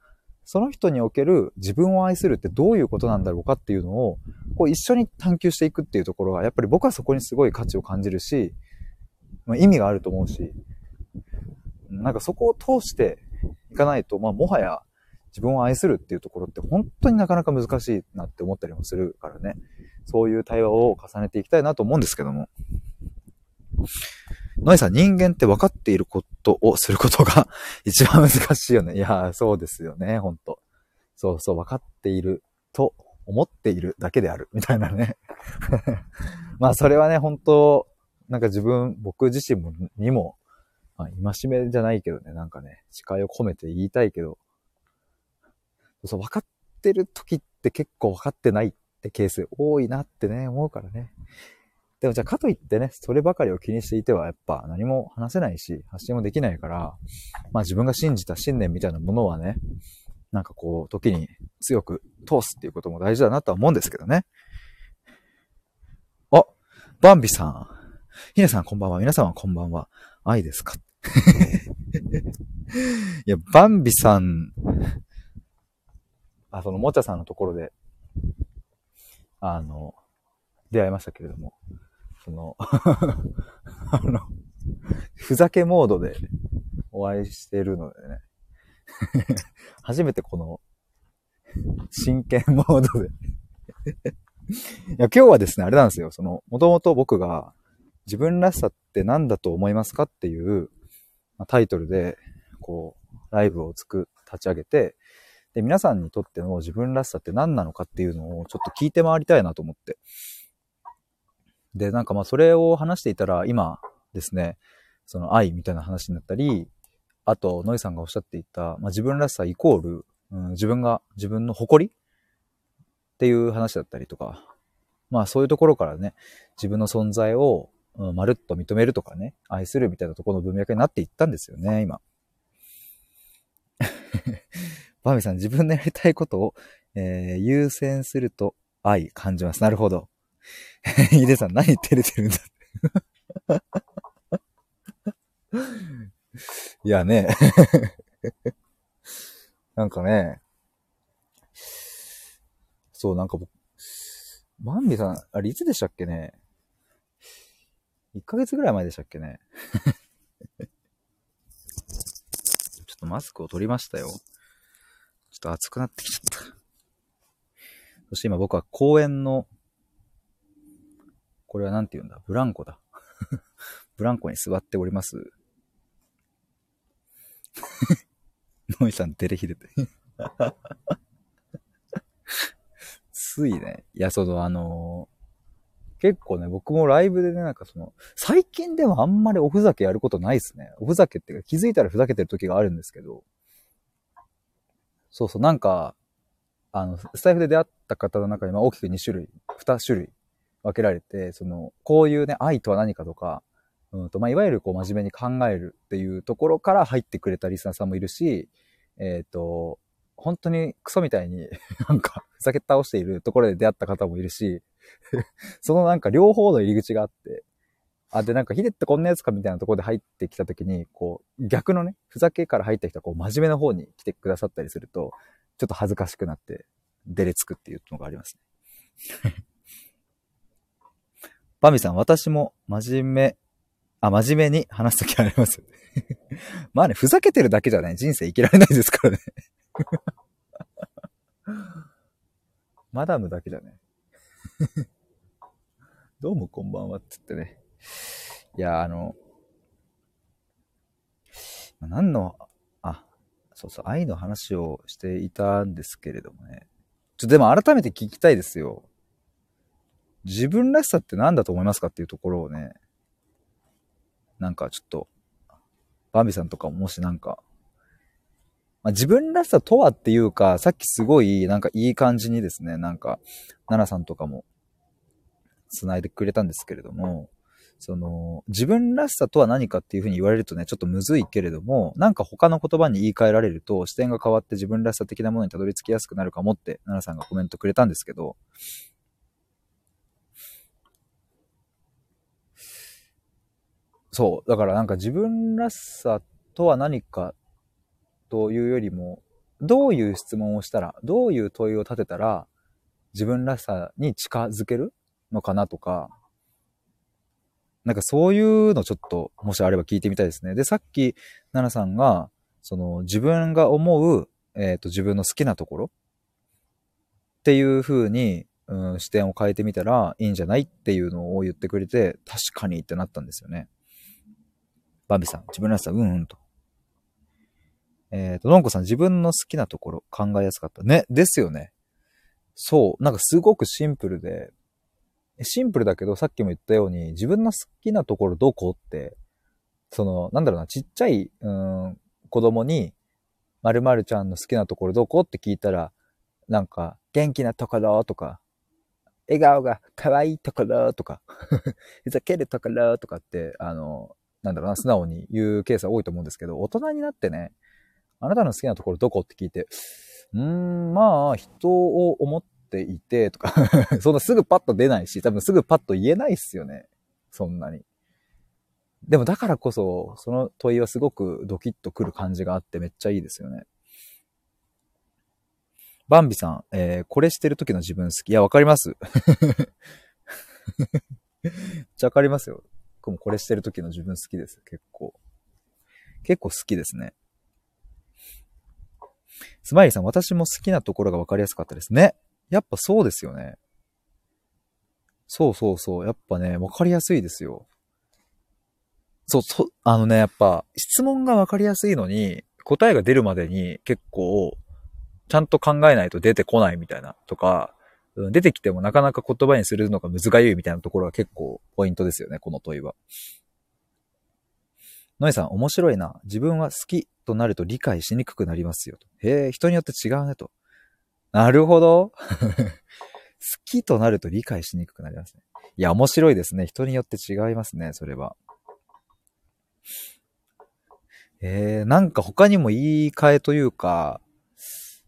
その人における自分を愛するってどういうことなんだろうかっていうのを、こう一緒に探求していくっていうところは、やっぱり僕はそこにすごい価値を感じるし、まあ、意味があると思うし、なんかそこを通していかないと、まあもはや自分を愛するっていうところって本当になかなか難しいなって思ったりもするからね。そういう対話を重ねていきたいなと思うんですけども。ノイさん、人間って分かっていることをすることが 一番難しいよね。いやー、そうですよね、ほんと。そうそう、分かっていると思っているだけである、みたいなね。まあ、それはね、本当なんか自分、僕自身もにも、まあ、戒めじゃないけどね、なんかね、誓いを込めて言いたいけど、そう、分かってる時って結構分かってないってケース多いなってね、思うからね。でもじゃあかといってね、そればかりを気にしていてはやっぱ何も話せないし、発信もできないから、まあ自分が信じた信念みたいなものはね、なんかこう、時に強く通すっていうことも大事だなとは思うんですけどね。あ、バンビさん。ひねさんこんばんは。皆さんはこんばんは。愛ですか？いや、バンビさん、あ、その、もちゃさんのところで、あの、出会いましたけれども、その あの、ふざけモードでお会いしてるのでね。初めてこの、真剣モードで。いや、今日はですね、あれなんですよ。その、もともと僕が自分らしさって何だと思いますかっていう、タイトルで、こう、ライブをつく、立ち上げて、で、皆さんにとっての自分らしさって何なのかっていうのをちょっと聞いて回りたいなと思って。で、なんかまあそれを話していたら今ですね、その愛みたいな話になったり、あと、ノイさんがおっしゃっていた、まあ、自分らしさイコール、うん、自分が、自分の誇りっていう話だったりとか、まあそういうところからね、自分の存在を、うん、まるっと認めるとかね、愛するみたいなところの文脈になっていったんですよね、今。バーミさん、自分のやりたいことを、えー、優先すると愛感じます。なるほど。ヒデさん、何照れてるんだって いやね。なんかね。そう、なんか僕、マンビさん、あれいつでしたっけね ?1 ヶ月ぐらい前でしたっけね ちょっとマスクを取りましたよ。ちょっと暑くなってきちゃった。そして今僕は公園のこれは何て言うんだ？ブランコだ。ブランコに座っております。ノイさん、照れひれて。ついね。いや、その、あのー、結構ね、僕もライブでね、なんかその、最近でもあんまりおふざけやることないっすね。おふざけっていうか、気づいたらふざけてる時があるんですけど、そうそう、なんか、あの、スタイフで出会った方の中に、ま大きく2種類、2種類分けられて、その、こういうね、愛とは何かとか、うんと、まあ、いわゆるこう真面目に考えるっていうところから入ってくれたリスナーさんもいるし、えっ、ー、と、本当にクソみたいになんか、ふざけ倒しているところで出会った方もいるし そのなんか両方の入り口があって、あ、で、なんか、ヒデってこんなやつかみたいなところで入ってきたときに、こう、逆のね、ふざけから入った人はこう、真面目な方に来てくださったりすると、ちょっと恥ずかしくなって、出れつくっていうのがありますね パミさん、私も真面目、あ、真面目に話すときあります。まあね、ふざけてるだけじゃね、人生生きられないですからね。マダムだけじゃね。どうもこんばんはって言ってね。いや、あの、何の、あ、そうそう、愛の話をしていたんですけれどもね。ちょ、でも改めて聞きたいですよ。自分らしさって何だと思いますかっていうところをね、なんかちょっと、バンビさんとかももしなんか、まあ、自分らしさとはっていうか、さっきすごい、なんかいい感じにですね、なんか、奈々さんとかも、繋いでくれたんですけれども、その、自分らしさとは何かっていうふうに言われるとね、ちょっとむずいけれども、なんか他の言葉に言い換えられると、視点が変わって自分らしさ的なものにたどり着きやすくなるかもって、奈々さんがコメントくれたんですけど、そう。だからなんか自分らしさとは何かというよりも、どういう質問をしたら、どういう問いを立てたら、自分らしさに近づけるのかなとか、なんかそういうのちょっと、もしあれば聞いてみたいですね。で、さっき、奈々さんが、その、自分が思う、えっ、ー、と、自分の好きなところっていう風に、うん、視点を変えてみたらいいんじゃないっていうのを言ってくれて、確かにってなったんですよね。バンビさん、自分らしさ、うんうんと。えっ、ー、と、のんこさん、自分の好きなところ考えやすかった。ね、ですよね。そう。なんかすごくシンプルで、シンプルだけど、さっきも言ったように、自分の好きなところどこって、その、なんだろうな、ちっちゃい、うん、子供に、〇〇ちゃんの好きなところどこって聞いたら、なんか、元気なところとか、笑顔が可愛いところとか、ふざけるところとかって、あの、なんだろうな、素直に言うケースは多いと思うんですけど、大人になってね、あなたの好きなところどこ？って聞いて、うーん、まあ、人を思っていて、とか そんなすぐパッと出ないし、多分すぐパッと言えないっすよね。そんなに。でもだからこそ、その問いはすごくドキッとくる感じがあってめっちゃいいですよね。バンビさん、えー、これしてる時の自分好き。いや、わかります。めっちゃわかりますよ。僕もこれしてる時の自分好きです。結構。結構好きですね。スマイリーさん、私も好きなところが分かりやすかったですね。やっぱそうですよね。そうそうそう。やっぱね、分かりやすいですよ。そう、そ、あのね、やっぱ、質問が分かりやすいのに、答えが出るまでに結構、ちゃんと考えないと出てこないみたいなとか、出てきてもなかなか言葉にするのが難しいみたいなところが結構ポイントですよね、この問いは。ノエさん、面白いな。自分は好きとなると理解しにくくなりますよ。とへえ、人によって違うねと。なるほど。好きとなると理解しにくくなりますね。いや、面白いですね。人によって違いますね、それは。えー、なんか他にも言い換えというか、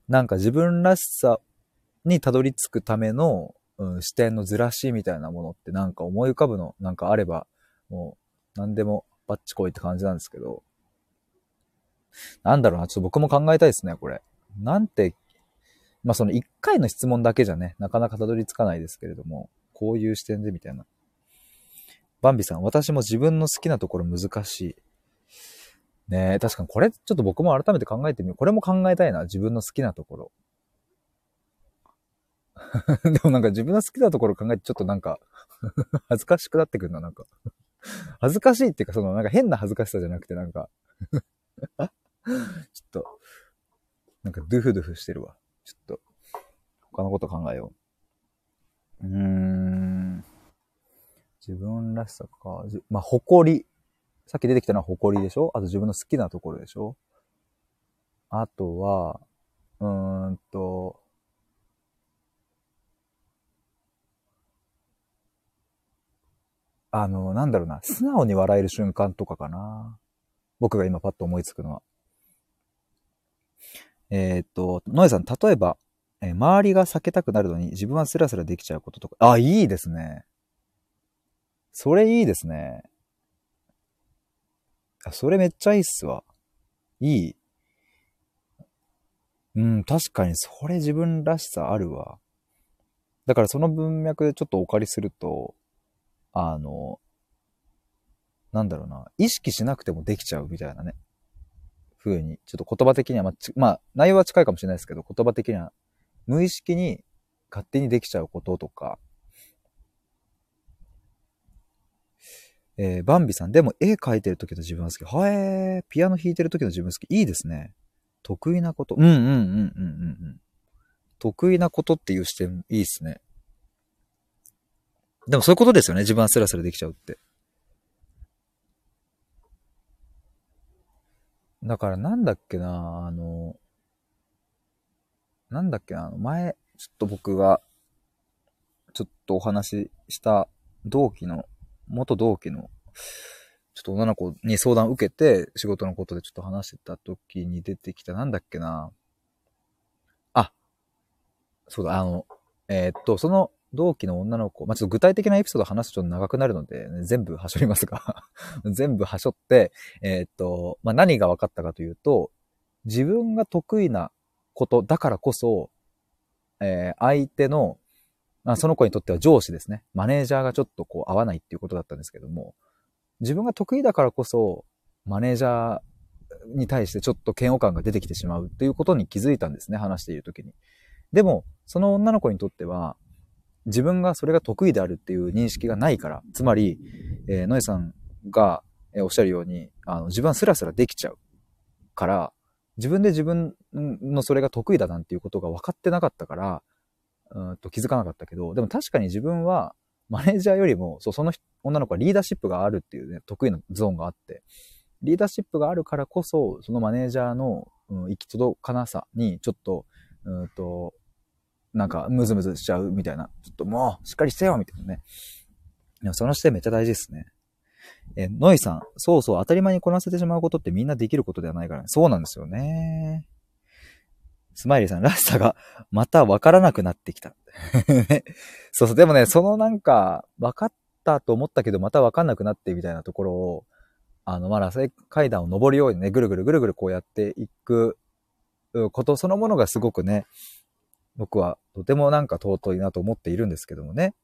なんか自分らしさにたどり着くための、うん、視点のずらしみたいなものってなんか思い浮かぶのなんかあれば、もう何でもバッチコイって感じなんですけど、なんだろうな、ちょっと僕も考えたいですね、これ。なんて、まあその一回の質問だけじゃね、なかなかたどり着かないですけれども、こういう視点でみたいな。バンビさん、私も自分の好きなところ難しい。ねえ、確かにこれちょっと僕も改めて考えてみよう。これも考えたいな、自分の好きなところ。でもなんか自分の好きなところ考えてちょっとなんか恥ずかしくなってくるな、なんか 恥ずかしいっていうか、そのなんか変な恥ずかしさじゃなくてなんか ちょっと、なんかドゥフドゥフしてるわ。ちょっと、他のこと考えよう。うーん。自分らしさか。まあ、誇り。さっき出てきたのは誇りでしょ？あと自分の好きなところでしょ？あとは、うーんと、あの、なんだろうな、素直に笑える瞬間とかかな。僕が今パッと思いつくのは。えー、っと、ノエさん、例えば、えー、周りが避けたくなるのに自分はスラスラできちゃうこととか。あ、いいですね。それいいですね。あ、それめっちゃいいっすわ。いい。うん、確かにそれ自分らしさあるわ。だからその文脈でちょっとお借りすると、あの、なんだろうな、意識しなくてもできちゃうみたいなね、風に、ちょっと言葉的には、まあ、まあ、内容は近いかもしれないですけど、言葉的には、無意識に勝手にできちゃうこととか、えー、バンビさん、でも絵描いてる時の自分は好き。はえー、ピアノ弾いてる時の自分好き。いいですね。得意なこと。うんうんうんうんうんうん。得意なことっていう視点いいですね。でもそういうことですよね。自分はスラスラできちゃうって。だからなんだっけな、あの、なんだっけな、前、ちょっと僕が、ちょっとお話しした同期の、元同期の、ちょっと女の子に相談を受けて、仕事のことでちょっと話してた時に出てきた、なんだっけな。あ、そうだ、あの、えー、っと、その同期の女の子、まあ、ちょっと具体的なエピソード話すとちょっと長くなるので、ね、全部はしょりますが 全部はしょって、えー、っと、まあ、何が分かったかというと、自分が得意なことだからこそ、えー、相手の、まあ、その子にとっては上司ですね。マネージャーがちょっとこう合わないっていうことだったんですけども、自分が得意だからこそ、マネージャーに対してちょっと嫌悪感が出てきてしまうっていうことに気づいたんですね、話している時に。でも、その女の子にとっては、自分がそれが得意であるっていう認識がないから、つまり、えー、ノエさんが、おっしゃるように、あの、自分はスラスラできちゃうから、自分で自分のそれが得意だなんていうことが分かってなかったから、うんと気づかなかったけど、でも確かに自分はマネージャーよりも、そう、その女の子はリーダーシップがあるっていうね、得意なゾーンがあって、リーダーシップがあるからこそ、そのマネージャーの、うん、行き届かなさに、ちょっと、うんと、なんか、ムズムズしちゃうみたいな。ちょっともう、しっかりしてよみたいなね。でもその視点めっちゃ大事ですね。え、ノイさん、そうそう、当たり前にこなせてしまうことってみんなできることではないからね。そうなんですよね。スマイリーさん、らしさがまた分からなくなってきた。そうそう、でもね、そのなんか、分かったと思ったけど、また分かんなくなってみたいなところを、あの、まあ、螺旋階段を登るようにね、ぐるぐるぐるぐるこうやっていくことそのものがすごくね、僕はとてもなんか尊いなと思っているんですけどもね。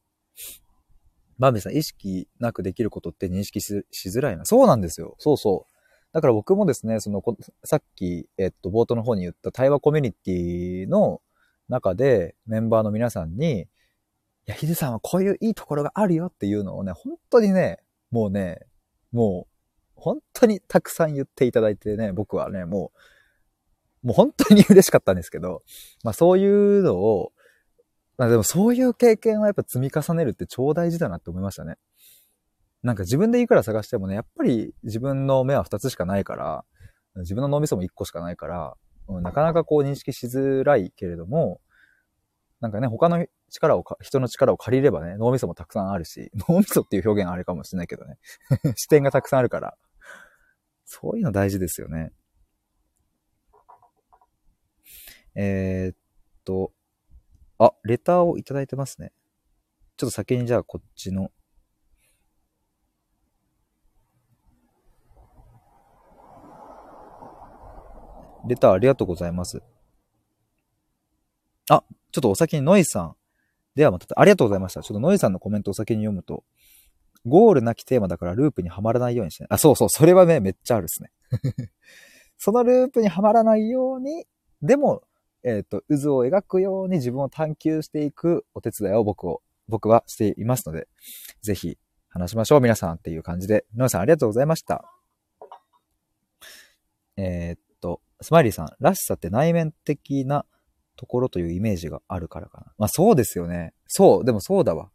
バンビさん、意識なくできることって認識しづらいな。そうなんですよ。そうそう。だから僕もですね、その、さっき、えっと、冒頭の方に言った対話コミュニティの中でメンバーの皆さんに、いや、ヒデさんはこういういいところがあるよっていうのをね、本当にね、もうね、もう、本当にたくさん言っていただいてね、僕はね、もう、もう本当に嬉しかったんですけど、まあそういうのを、まあでもそういう経験はやっぱ積み重ねるって超大事だなって思いましたね。なんか自分でいくら探してもね、やっぱり自分の目は2つしかないから、自分の脳みそも1個しかないから、うん、なかなかこう認識しづらいけれども、なんかね、他の力を、人の力を借りればね、脳みそもたくさんあるし、脳みそっていう表現あれかもしれないけどね。視点がたくさんあるから、そういうの大事ですよね。えー、っと、あ、レターをいただいてますね。ちょっと先にじゃあこっちのレターありがとうございます。あ、ちょっとお先にノイさん。ではまた、ありがとうございました。ちょっとノイさんのコメントお先に読むと、ゴールなきテーマだからループにはまらないようにして、ね、あ、そうそう、それはね、めっちゃあるですね。そのループにはまらないように、でも、えっ、ー、と、渦を描くように自分を探求していくお手伝いを僕を、僕はしていますので、ぜひ話しましょう、皆さんっていう感じで。ノイさんありがとうございました。えー、っと、スマイリーさん、らしさって内面的なところというイメージがあるからかな。まあそうですよね。そう、でもそうだわ。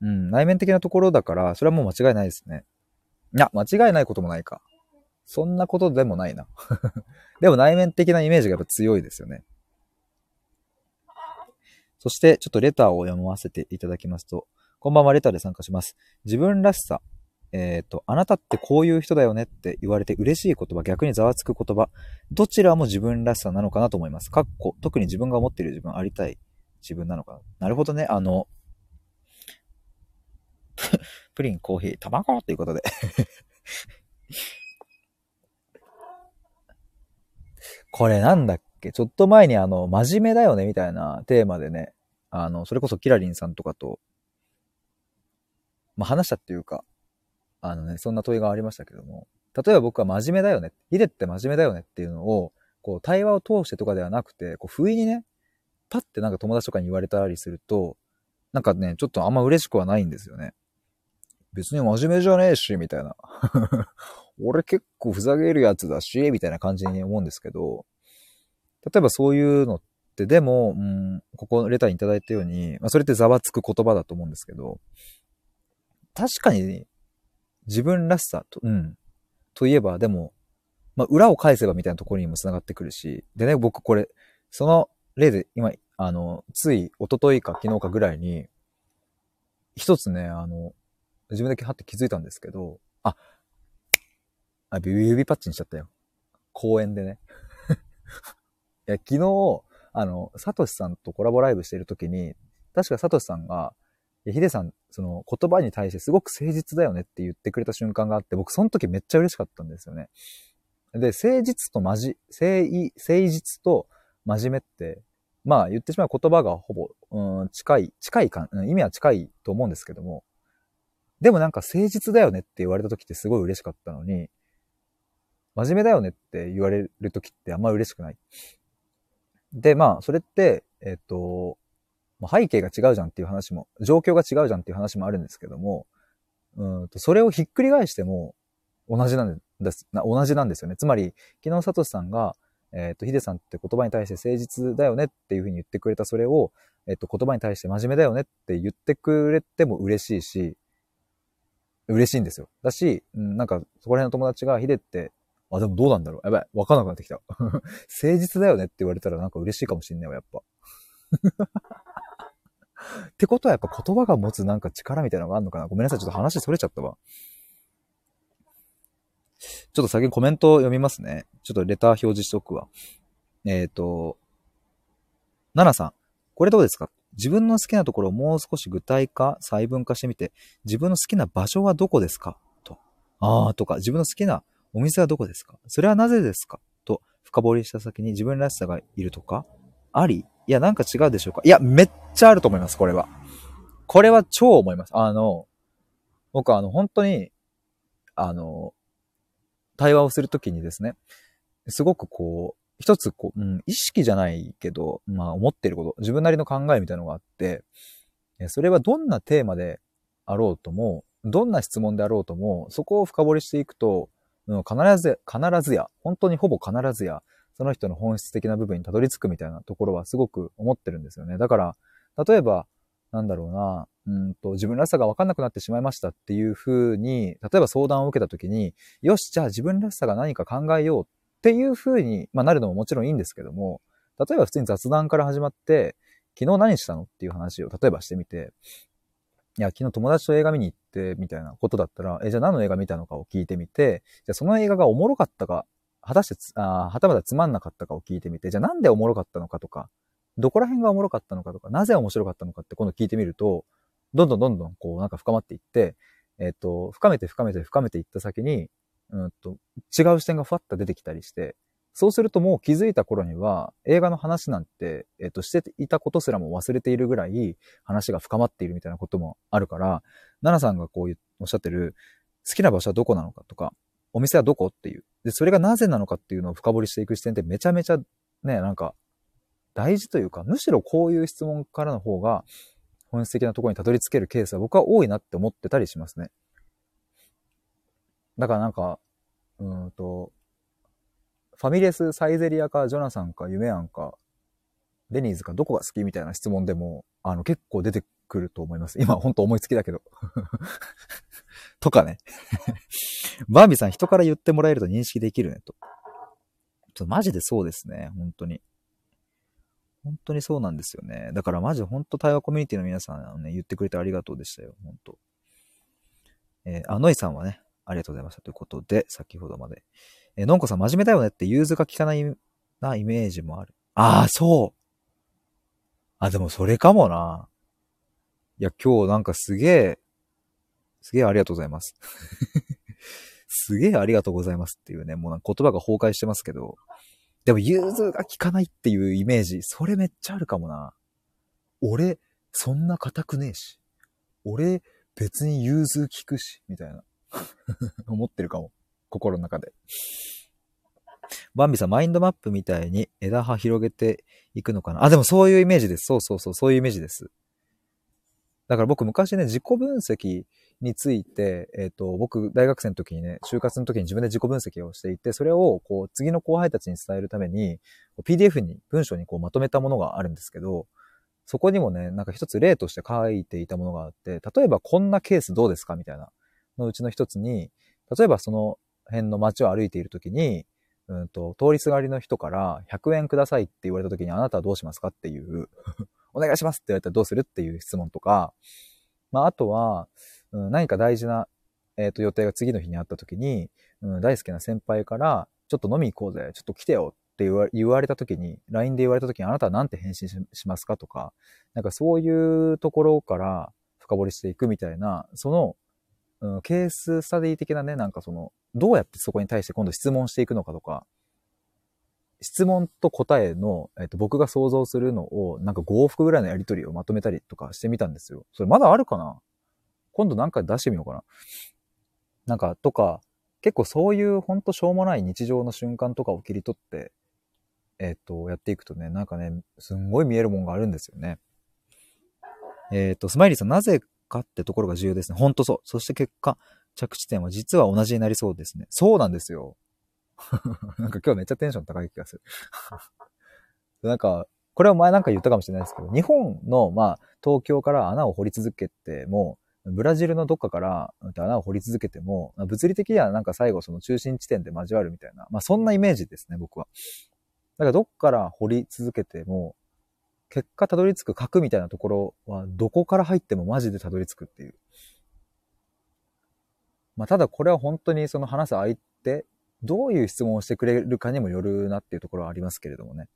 うん、内面的なところだから、それはもう間違いないですね。いや、間違いないこともないか。そんなことでもないな。でも内面的なイメージがやっぱ強いですよね。そして、ちょっとレターを読ませていただきますと、こんばんは、レターで参加します。自分らしさ、えっ、ー、と、あなたってこういう人だよねって言われて嬉しい言葉、逆にざわつく言葉、どちらも自分らしさなのかなと思います。かっこ、特に自分が思っている自分、ありたい自分なのかな。なるほどね。あの、プリン、コーヒー、卵ということでこれなんだっけ？ちょっと前にあの、真面目だよねみたいなテーマでね、あの、それこそキラリンさんとかと、まあ、話したっていうか、あのね、そんな問いがありましたけども、例えば僕は真面目だよね、ヒデって真面目だよねっていうのを、こう、対話を通してとかではなくて、こう、不意にね、パッてなんか友達とかに言われたりすると、なんかね、ちょっとあんま嬉しくはないんですよね。別に真面目じゃねえし、みたいな。俺結構ふざけるやつだし、みたいな感じに思うんですけど、例えばそういうのって、でも、うん、ここのレターにいただいたように、まあ、それってざわつく言葉だと思うんですけど、確かに自分らしさと、うん。といえば、でも、まあ、裏を返せばみたいなところにも繋がってくるし、でね、僕これ、その例で今、あの、つい一昨日か昨日かぐらいに、一つね、あの、自分ではって気づいたんですけど、あ、あ、指パッチンしちゃったよ。公園でね。いや、昨日、あの、サトシさんとコラボライブしている時に、確かサトシさんが、いや、ヒデさん、その言葉に対してすごく誠実だよねって言ってくれた瞬間があって、僕その時めっちゃ嬉しかったんですよね。で、誠実とまじ、誠意、誠実と真面目って、まあ言ってしまう言葉がほぼ、うん、近い、近いか、意味は近いと思うんですけども、でもなんか誠実だよねって言われた時ってすごい嬉しかったのに、真面目だよねって言われる時ってあんま嬉しくない。で、まあ、それって、えっ、と、背景が違うじゃんっていう話も、状況が違うじゃんっていう話もあるんですけども、うんと、それをひっくり返しても同じなんです、同じなんですよね。つまり、昨日サトシさんが、えっ、ー、と、ヒデさんって言葉に対して誠実だよねっていうふうに言ってくれたそれを、えっ、ー、と、言葉に対して真面目だよねって言ってくれても嬉しいし、嬉しいんですよ。だし、うん、なんか、そこら辺の友達が、ヒデって、あ、でもどうなんだろうやばい、わかんなくなってきた。誠実だよねって言われたらなんか嬉しいかもしんないわ、やっぱ。ってことはやっぱ言葉が持つなんか力みたいなのがあるのかなごめんなさい、ちょっと話それちゃったわ。ちょっと先にコメントを読みますね。ちょっとレター表示しとくわ。えっ、ー、と、ナナさん、これどうですか？自分の好きなところをもう少し具体化、細分化してみて、自分の好きな場所はどこですか？と。あーとか、自分の好きなお店はどこですか？それはなぜですか？と、深掘りした先に自分らしさがいるとかあり？いや、なんか違うでしょうか？いや、めっちゃあると思います、これは。これは超思います。あの、僕はあの、本当に、あの、対話をするときにですね、すごくこう、一つこう、うん、意識じゃないけど、まあ思ってること、自分なりの考えみたいなのがあって、それはどんなテーマであろうとも、どんな質問であろうとも、そこを深掘りしていくと、うん、必ず、必ずや、本当にほぼ必ずや、その人の本質的な部分にたどり着くみたいなところはすごく思ってるんですよね。だから、例えば、なんだろうな、うんと、自分らしさが分かんなくなってしまいましたっていうふうに、例えば相談を受けた時に、よし、じゃあ自分らしさが何か考えようっていうふうに、まあ、なるのももちろんいいんですけども、例えば普通に雑談から始まって、昨日何したのっていう話を例えばしてみて、いや、昨日友達と映画見に行って、みたいなことだったら、え、じゃあ何の映画見たのかを聞いてみて、じゃあその映画がおもろかったか、果たしてあ、はたまたつまんなかったかを聞いてみて、じゃあなんでおもろかったのかとか、どこら辺がおもろかったのかとか、なぜ面白かったのかって今度聞いてみると、どんどんどんどんこうなんか深まっていって、えっ、ー、と、深めて深めて深めていった先に、うんと、違う視点がふわっと出てきたりして、そうするともう気づいた頃には映画の話なんて、えっ、と、していたことすらも忘れているぐらい話が深まっているみたいなこともあるから、ナナさんがこうおっしゃってる好きな場所はどこなのかとか、お店はどこっていう。で、それがなぜなのかっていうのを深掘りしていく視点ってめちゃめちゃね、なんか大事というか、むしろこういう質問からの方が本質的なところにたどり着けるケースは僕は多いなって思ってたりしますね。だからなんか、うんと、ファミレス、サイゼリアか、ジョナサンか、夢ンか、デニーズか、どこが好きみたいな質問でも、あの、結構出てくると思います。今、ほんと思いつきだけど。とかね。バービーさん、人から言ってもらえると認識できるね、と。ちょっとマジでそうですね、本当に。本当にそうなんですよね。だからマジ本当対話コミュニティの皆さんね、言ってくれてありがとうでしたよ、本当。えー、あ、ノイさんはね、ありがとうございましたということで、先ほどまで。え、のんこさん真面目だよねって融通が効かないなイメージもある。ああ、そう。あ、でもそれかもな。いや、今日なんかすげえ、すげえありがとうございます。すげえありがとうございますっていうね、もうなんか言葉が崩壊してますけど、でも融通が効かないっていうイメージ、それめっちゃあるかもな。俺、そんな硬くねえし。俺、別に融通効くし、みたいな。思ってるかも。心の中で。バンビさん、マインドマップみたいに枝葉広げていくのかな？あ、でもそういうイメージです。そうそうそう、そういうイメージです。だから僕昔ね、自己分析について、えっ、ー、と、僕、大学生の時にね、就活の時に自分で自己分析をしていて、それを、こう、次の後輩たちに伝えるために、PDF に、文章にこうまとめたものがあるんですけど、そこにもね、なんか一つ例として書いていたものがあって、例えばこんなケースどうですか？みたいなのうちの一つに、例えばその辺の街を歩いている時に、うんと、通りすがりの人から100円くださいって言われた時にあなたはどうしますか？っていうお願いしますって言われたらどうするっていう質問とか、まあ、あとは、うん、何か大事な、えっ、ー、と、予定が次の日にあった時に、うん、大好きな先輩から、ちょっと飲み行こうぜ、ちょっと来てよって言わ言われた時に、LINE で言われた時にあなたは何て返信しますか？とか、なんかそういうところから深掘りしていくみたいな、その、うん、ケーススタディ的なね、なんかその、どうやってそこに対して今度質問していくのかとか、質問と答えの、えっと、僕が想像するのを、なんか5往復ぐらいのやりとりをまとめたりとかしてみたんですよ。それまだあるかな？今度なんか出してみようかな。なんか、とか、結構そういうほんとしょうもない日常の瞬間とかを切り取って、えっ、と、やっていくとね、なんかね、すんごい見えるもんがあるんですよね。えっ、と、スマイリーさん、なぜかってところが重要ですね。ほんとそう。そして結果、着地点は実は同じになりそうですね。そうなんですよ。なんか今日めっちゃテンション高い気がする。なんか、これは前なんか言ったかもしれないですけど、日本の、まあ、東京から穴を掘り続けても、ブラジルのどっかから穴を掘り続けても、物理的にはなんか最後その中心地点で交わるみたいな、まあそんなイメージですね、僕は。だからどっから掘り続けても、結果たどり着く核みたいなところはどこから入ってもマジでたどり着くっていう。まあただこれは本当にその話す相手どういう質問をしてくれるかにもよるなっていうところはありますけれどもね。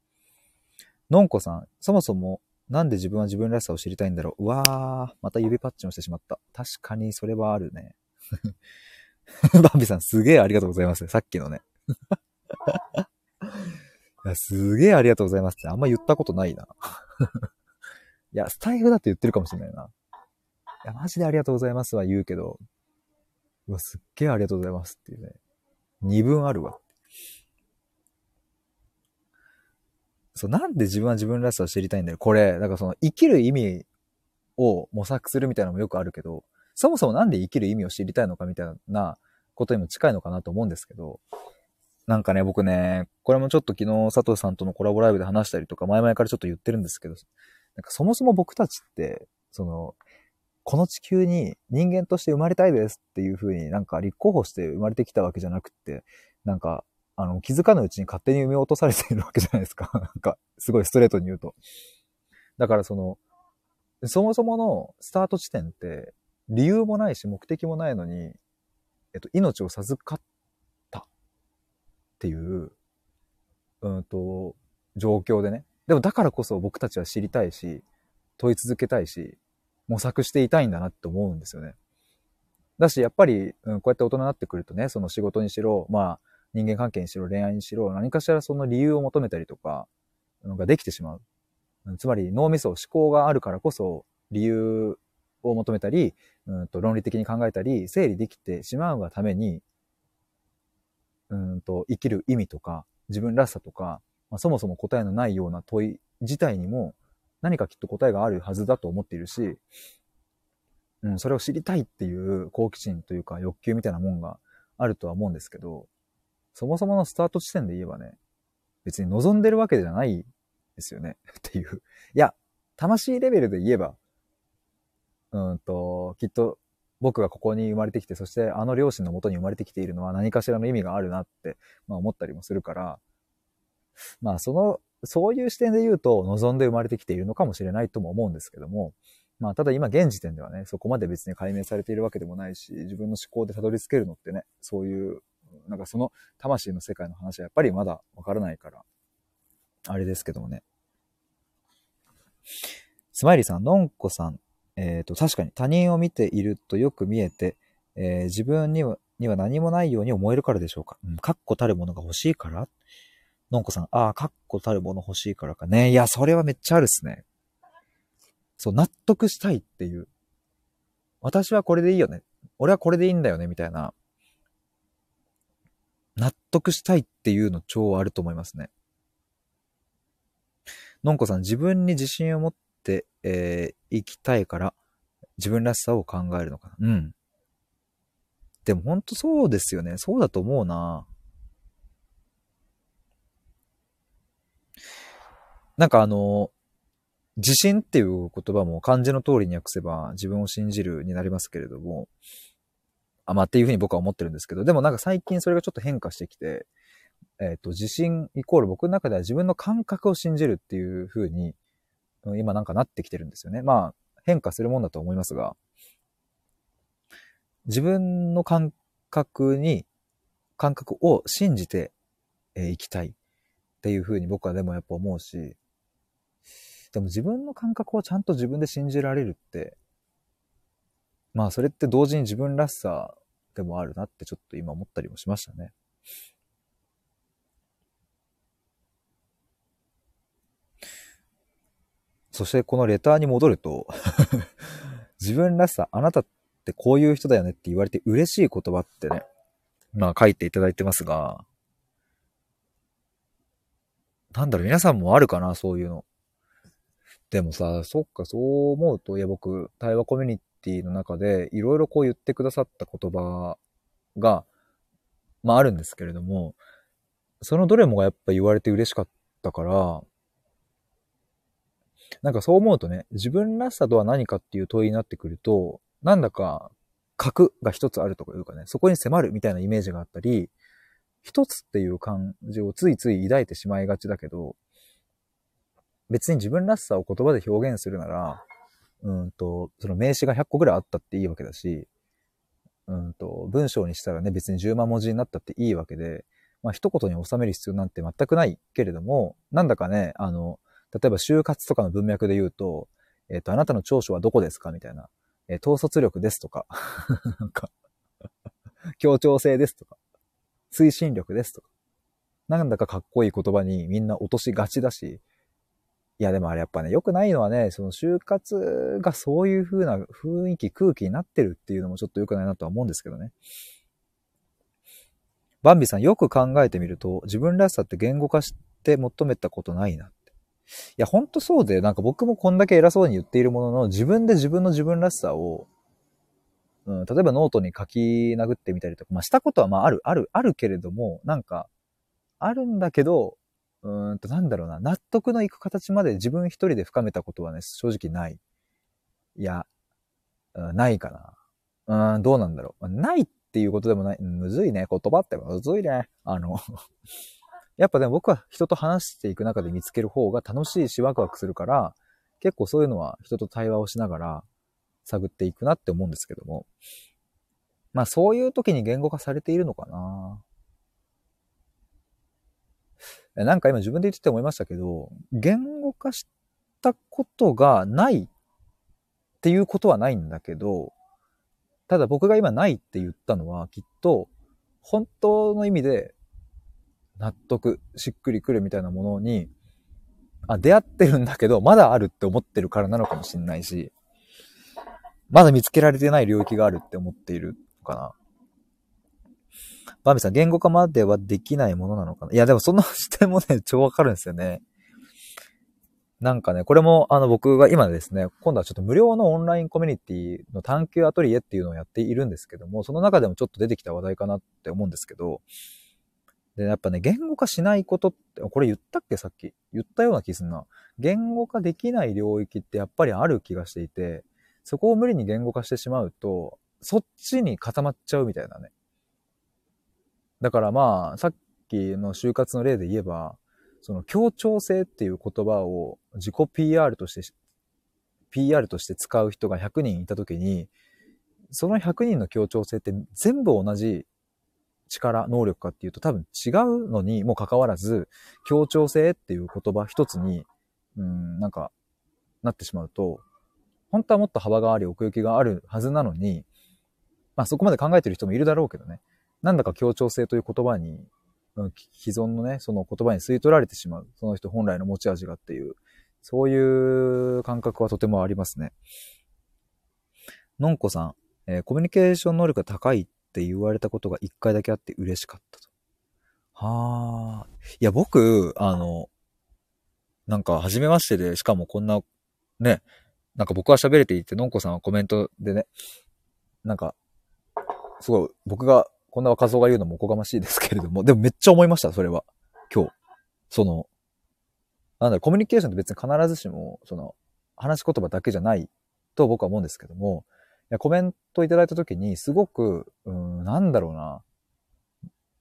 のんこさん、そもそもなんで自分は自分らしさを知りたいんだろううわー、また指パッチンをしてしまった。確かにそれはあるね。バンビさんすげえありがとうございます。さっきのね。やすげえありがとうございますってあんま言ったことないな。いや、スタイフだって言ってるかもしれないな。いや、マジでありがとうございますは言うけど、うわ、すっげえありがとうございますっていうね。二分あるわ。そう、なんで自分は自分らしさを知りたいんだよ。これ、だからその生きる意味を模索するみたいなのもよくあるけど、そもそもなんで生きる意味を知りたいのかみたいなことにも近いのかなと思うんですけど、なんかね、僕ね、これもちょっと昨日佐藤さんとのコラボライブで話したりとか、前々からちょっと言ってるんですけど、なんかそもそも僕たちって、その、この地球に人間として生まれたいですっていう風になんか立候補して生まれてきたわけじゃなくって、なんか、あの、気づかぬうちに勝手に埋め落とされているわけじゃないですか。なんか、すごいストレートに言うと。だからその、そもそものスタート地点って、理由もないし目的もないのに、えっと、命を授かっっていう、うんと、状況でね。でもだからこそ僕たちは知りたいし、問い続けたいし、模索していたいんだなって思うんですよね。だし、やっぱり、うん、こうやって大人になってくるとね、その仕事にしろ、まあ、人間関係にしろ、恋愛にしろ、何かしらその理由を求めたりとか、のができてしまう。つまり、脳みそ、思考があるからこそ、理由を求めたり、うんと論理的に考えたり、整理できてしまうがために、うんと生きる意味とか、自分らしさとか、まあ、そもそも答えのないような問い自体にも、何かきっと答えがあるはずだと思っているし、うん、それを知りたいっていう好奇心というか欲求みたいなもんがあるとは思うんですけど、そもそものスタート地点で言えばね、別に望んでるわけじゃないですよね。っていう。いや、魂レベルで言えば、うんと、きっと僕がここに生まれてきて、そしてあの両親のもとに生まれてきているのは何かしらの意味があるなって、まあ思ったりもするから、まあそのそういう視点で言うと、望んで生まれてきているのかもしれないとも思うんですけども、まあ、ただ今現時点ではね、そこまで別に解明されているわけでもないし、自分の思考でたどり着けるのってね、そういう、なんかその魂の世界の話はやっぱりまだわからないから、あれですけどもね。スマイリーさん、のんこさん、えっ、ー、と、確かに他人を見ているとよく見えて、えー、自分にはには何もないように思えるからでしょうか？うん、確固たるものが欲しいから？のんこさん、ああ、確固たるもの欲しいからかね。いや、それはめっちゃあるっすね。そう、納得したいっていう。私はこれでいいよね。俺はこれでいいんだよね、みたいな。納得したいっていうの超あると思いますね。のんこさん、自分に自信を持って、えー、生きたいから、自分らしさを考えるのかな。うん。でもほんとそうですよね。そうだと思うな。なんかあの、自信っていう言葉も漢字の通りに訳せば自分を信じるになりますけれども、あ、まあっていうふうに僕は思ってるんですけど、でもなんか最近それがちょっと変化してきて、えっ、と、自信イコール僕の中では自分の感覚を信じるっていう風に、うん今なんかなってきてるんですよね。まあ、変化するもんだと思いますが、自分の感覚に、感覚を信じてい、きたいっていう風に僕はでもやっぱ思うし、でも自分の感覚をちゃんと自分で信じられるって、まあそれって同時に自分らしさでもあるなってちょっと今思ったりもしましたね。そしてこのレターに戻ると、自分らしさ、あなたってこういう人だよねって言われて嬉しい言葉ってね、まあ書いていただいてますが、なんだろう、皆さんもあるかな、そういうの。でもさ、そっか、そう思うと、いや僕、対話コミュニティの中で、いろいろこう言ってくださった言葉が、まああるんですけれども、そのどれもがやっぱ言われて嬉しかったから、なんかそう思うとね、自分らしさとは何かっていう問いになってくると、なんだか、核が一つあるとかいうかね、そこに迫るみたいなイメージがあったり、一つっていう感じをついつい抱いてしまいがちだけど、別に自分らしさを言葉で表現するなら、うんと、その名詞が100個ぐらいあったっていいわけだし、うんと、文章にしたらね、別に10万文字になったっていいわけで、まあ一言に収める必要なんて全くないけれども、なんだかね、あの、例えば就活とかの文脈で言うと、えっ、と、あなたの長所はどこですかみたいな。えー統率力ですとか、なんか、協調性ですとか、推進力ですとか。なんだかかっこいい言葉にみんな落としがちだし、いやでもあれやっぱね、良くないのはね、その就活がそういう風な雰囲気、空気になってるっていうのもちょっと良くないなとは思うんですけどね。バンビさんよく考えてみると、自分らしさって言語化して求めたことないな。いや、ほんとそうで、なんか僕もこんだけ偉そうに言っているものの、自分で自分の自分らしさを、うん、例えばノートに書き殴ってみたりとか、まあしたことはまあある、ある、あるけれども、なんか、あるんだけど、うーんと、なんだろうな、納得のいく形まで自分一人で深めたことはね、正直ない。いや、うんないかな。うん、どうなんだろう。ないっていうことでもない。むずいね。言葉ってむずいね。あの、やっぱでも僕は人と話していく中で見つける方が楽しいしワクワクするから、結構そういうのは人と対話をしながら探っていくなって思うんですけども。まあそういう時に言語化されているのかな。えなんか今自分で言ってて思いましたけど、言語化したことがないっていうことはないんだけど、ただ僕が今ないって言ったのはきっと本当の意味で納得、しっくりくるみたいなものに、あ、出会ってるんだけど、まだあるって思ってるからなのかもしれないし、まだ見つけられてない領域があるって思っているのかな。バービさん、言語化まではできないものなのかな？いや、でもその視点もね、超わかるんですよね。なんかね、これも、あの、僕が今ですね、今度はちょっと無料のオンラインコミュニティの探求アトリエっていうのをやっているんですけども、その中でもちょっと出てきた話題かなって思うんですけど、で、やっぱね、言語化しないことって、これ言ったっけ？さっき。言ったような気すんな。言語化できない領域ってやっぱりある気がしていて、そこを無理に言語化してしまうと、そっちに固まっちゃうみたいなね。だからまあ、さっきの就活の例で言えば、その協調性っていう言葉を自己 PR として、PR として使う人が100人いたときに、その100人の協調性って全部同じ力、能力かっていうと多分違うのにもかかわらず、協調性っていう言葉一つに、うん、なんか、なってしまうと、本当はもっと幅があり奥行きがあるはずなのに、まあそこまで考えてる人もいるだろうけどね。なんだか協調性という言葉に、既存のね、その言葉に吸い取られてしまう。その人本来の持ち味がっていう、そういう感覚はとてもありますね。のんこさん、えーコミュニケーション能力が高いっって言われたことが一回だけあって嬉しかったと。はあ。いや、僕、あの、なんか、初めましてで、しかもこんな、ね、なんか僕は喋れていて、のんこさんはコメントでね、なんか、すごい、僕が、こんな若造が言うのもおこがましいですけれども、でもめっちゃ思いました、それは。今日。その、なんだろ、コミュニケーションって別に必ずしも、その、話し言葉だけじゃないと僕は思うんですけども、コメントいただいたときに、すごく、うん、なんだろうな、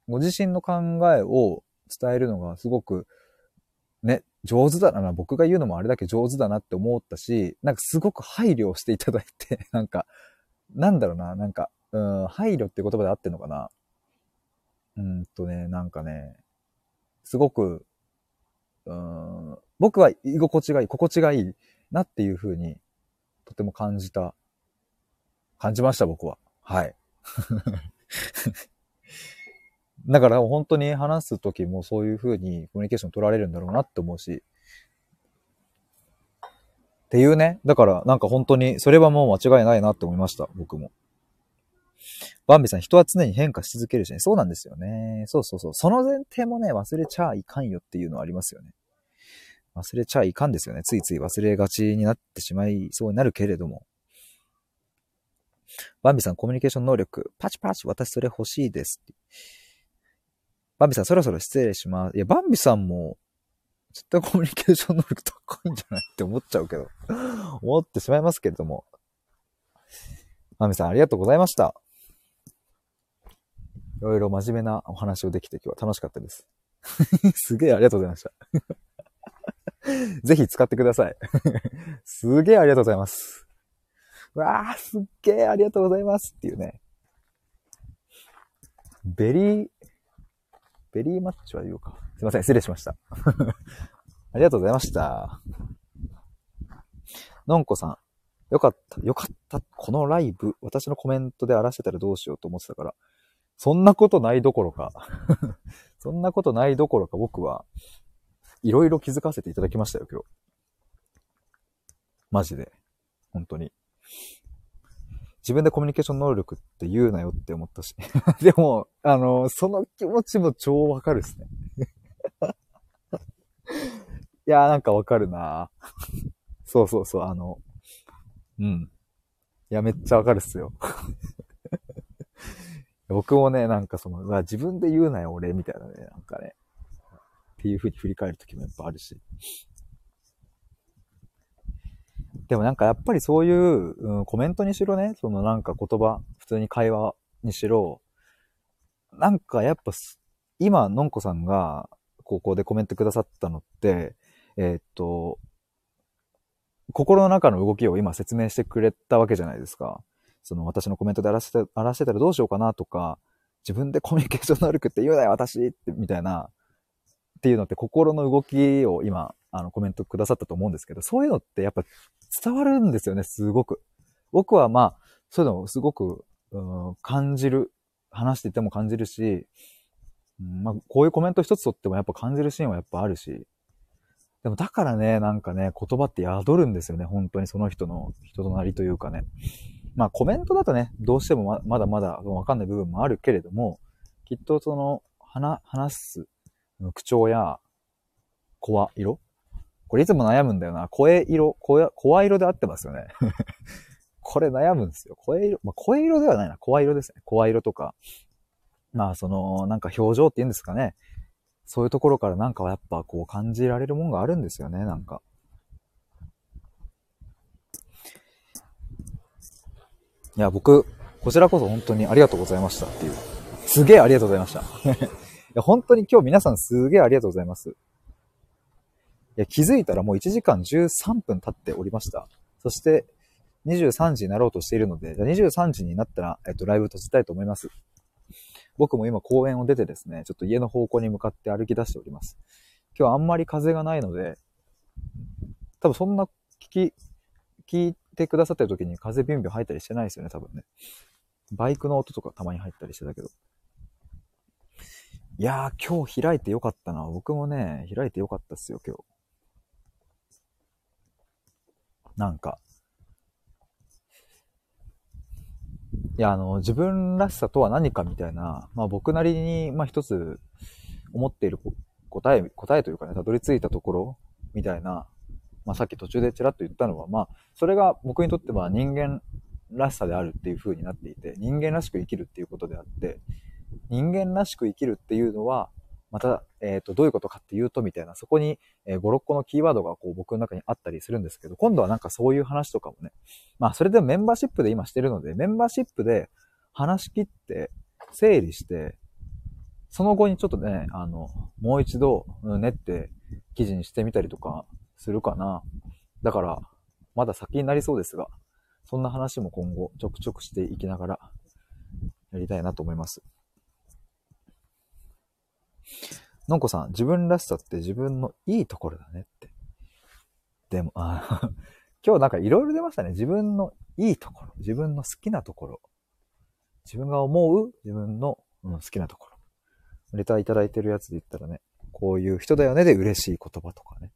ご自身の考えを伝えるのがすごく、ね、上手だな。僕が言うのもあれだけ上手だなって思ったし、なんかすごく配慮していただいて、なんか、なんだろうな、なんか、うん、配慮って言葉で合ってんのかな。うんとね、なんかね、すごく、うん、僕は居心地がいい、心地がいいなっていうふうに、とても感じた、感じました、僕は。はい。だから本当に話すときもそういうふうにコミュニケーション取られるんだろうなって思うし。っていうね。だからなんか本当にそれはもう間違いないなって思いました。僕も。バンビさん、人は常に変化し続けるしね。そうなんですよね。そうそうそう。その前提もね、忘れちゃいかんよっていうのはありますよね。忘れちゃいかんですよね。ついつい忘れがちになってしまいそうになるけれども。バンビさん、コミュニケーション能力。パチパチ、私それ欲しいです。バンビさん、そろそろ失礼します。いや、バンビさんも、絶対コミュニケーション能力高いんじゃないって思っちゃうけど。思ってしまいますけれども。バンビさん、ありがとうございました。いろいろ真面目なお話をできて今日は楽しかったです。すげえありがとうございました。ぜひ使ってください。すげえありがとうございます。わあ、すっげえありがとうございますっていうね。 Very, very much は言うか。すいません、失礼しました。ありがとうございました。のんこさん、よかった、よかった。このライブ、私のコメントで荒らしてたらどうしようと思ってたから、そんなことないどころか そんなことないどころか僕は、いろいろ気づかせていただきましたよ、今日。マジで。本当に。自分でコミュニケーション能力って言うなよって思ったし。でも、あの、その気持ちも超わかるっすね。いやーなんかわかるなそうそうそう、あの、うん。いや、めっちゃわかるっすよ。僕もね、なんかその、自分で言うなよ、俺、みたいなね、なんかね、っていう風に振り返るときもやっぱあるし。でもなんかやっぱりそういう、うん、コメントにしろね、そのなんか言葉、普通に会話にしろ、なんかやっぱ、今、のんこさんが、ここでコメントくださったのって、えー、っと、心の中の動きを今説明してくれたわけじゃないですか。その私のコメントで荒らして、荒らしてたらどうしようかなとか、自分でコミュニケーション能力って言うなよ、私って、みたいな、っていうのって心の動きを今、あの、コメントくださったと思うんですけど、そういうのってやっぱ伝わるんですよね、すごく。僕はまあ、そういうのをすごく、うん、感じる。話していても感じるし、うん、まあ、こういうコメント一つとってもやっぱ感じるシーンはやっぱあるし、でもだからね、なんかね、言葉って宿るんですよね、本当にその人の人となりというかね。まあコメントだとね、どうしてもままだまだわかんない部分もあるけれども、きっとその、話、話す口調や声色？これいつも悩むんだよな。声色、声、声色で合ってますよね。これ悩むんですよ。声色、まあ、声色ではないな。声色ですね。声色とか。まあ、その、なんか表情って言うんですかね。そういうところからなんかはやっぱこう感じられるもんがあるんですよね、なんか。いや、僕、こちらこそ本当にありがとうございましたっていう。すげえありがとうございました。いや、本当に今日皆さんすげえありがとうございます。いや、気づいたらもう1時間13分経っておりました。そして、23時になろうとしているので、じゃ23時になったら、えっと、ライブ閉じたいと思います。僕も今公園を出てですね、ちょっと家の方向に向かって歩き出しております。今日あんまり風がないので、多分そんな聞き、聞いてくださってる時に風ビュンビュン入ったりしてないですよね、多分ね。バイクの音とかたまに入ったりしてたけど。いやー、今日開いてよかったな。僕もね、開いてよかったっすよ、今日。なんか。いや、あの、自分らしさとは何かみたいな、まあ僕なりに、まあ一つ思っている答え、答えというかね、たどり着いたところみたいな、まあさっき途中でちらっと言ったのは、まあそれが僕にとっては人間らしさであるっていう風になっていて、人間らしく生きるっていうことであって、人間らしく生きるっていうのは、また、えっ、ー、と、どういうことかっていうと、みたいな、そこに、えー、5、6個のキーワードがこう僕の中にあったりするんですけど、今度はなんかそういう話とかもね、まあ、それでもメンバーシップで今してるので、メンバーシップで話し切って、整理して、その後にちょっとね、あの、もう一度練って記事にしてみたりとかするかな。だから、まだ先になりそうですが、そんな話も今後ちょくちょくしていきながらやりたいなと思います。のんこさん、自分らしさって自分のいいところだねって。でも、あ 今日なんかいろいろ出ましたね。自分のいいところ、自分の好きなところ、自分が思う自分の、うん、好きなところ。レターいただいてるやつで言ったらね、こういう人だよねで嬉しい言葉とかね。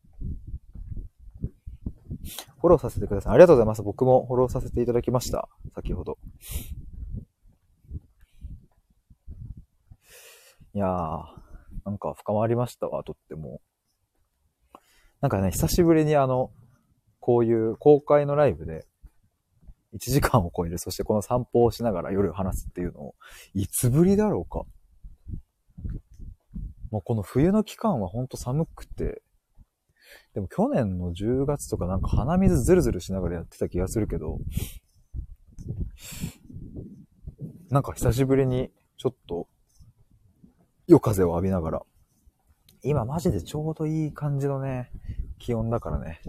フォローさせてください。ありがとうございます。僕もフォローさせていただきました。先ほど。いやー、なんか深まりましたわ、とっても。なんかね、久しぶりにあの、こういう公開のライブで、1時間を超える、そしてこの散歩をしながら夜話すっていうのを、いつぶりだろうか。もうこの冬の期間はほんと寒くて、でも去年の10月とかなんか鼻水ズルズルしながらやってた気がするけど、なんか久しぶりにちょっと夜風を浴びながら、今マジでちょうどいい感じのね、気温だからね、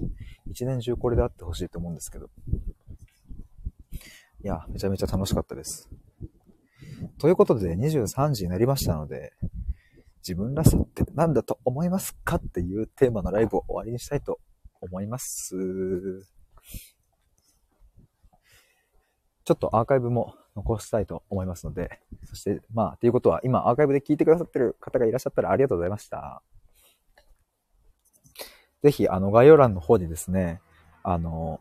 一年中これであってほしいと思うんですけど。いや、めちゃめちゃ楽しかったです。ということで、23時になりましたので、自分らしさって何だと思いますかっていうテーマのライブを終わりにしたいと思います。ちょっとアーカイブも残したいと思いますので、そして、まあ、ということは、今アーカイブで聞いてくださってる方がいらっしゃったらありがとうございました。ぜひ、あの、概要欄の方にですね、あの、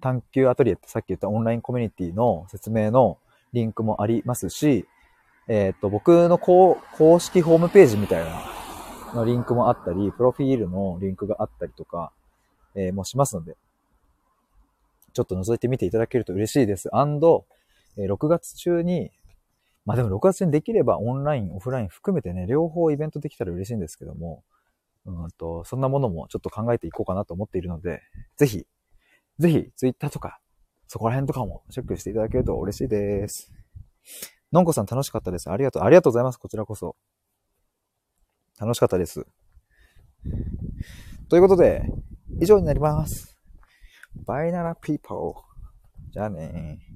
探求アトリエってさっき言ったオンラインコミュニティの説明のリンクもありますし、えっ、ー、と、僕の公式ホームページみたいなのリンクもあったり、プロフィールのリンクがあったりとか、えー、もしますので、ちょっと覗いてみていただけると嬉しいです。アンド、え6月中に、まあでも6月中にできればオンライン、オフライン含めてね、両方イベントできたら嬉しいんですけども、うんと、そんなものもちょっと考えていこうかなと思っているので、ぜひ、ぜひ、ツイッターとか、そこら辺とかもチェックしていただけると嬉しいです。のんこさん楽しかったです。ありがとう。ありがとうございます。こちらこそ。楽しかったです。ということで、以上になります。バイナラピーポー。じゃあねー。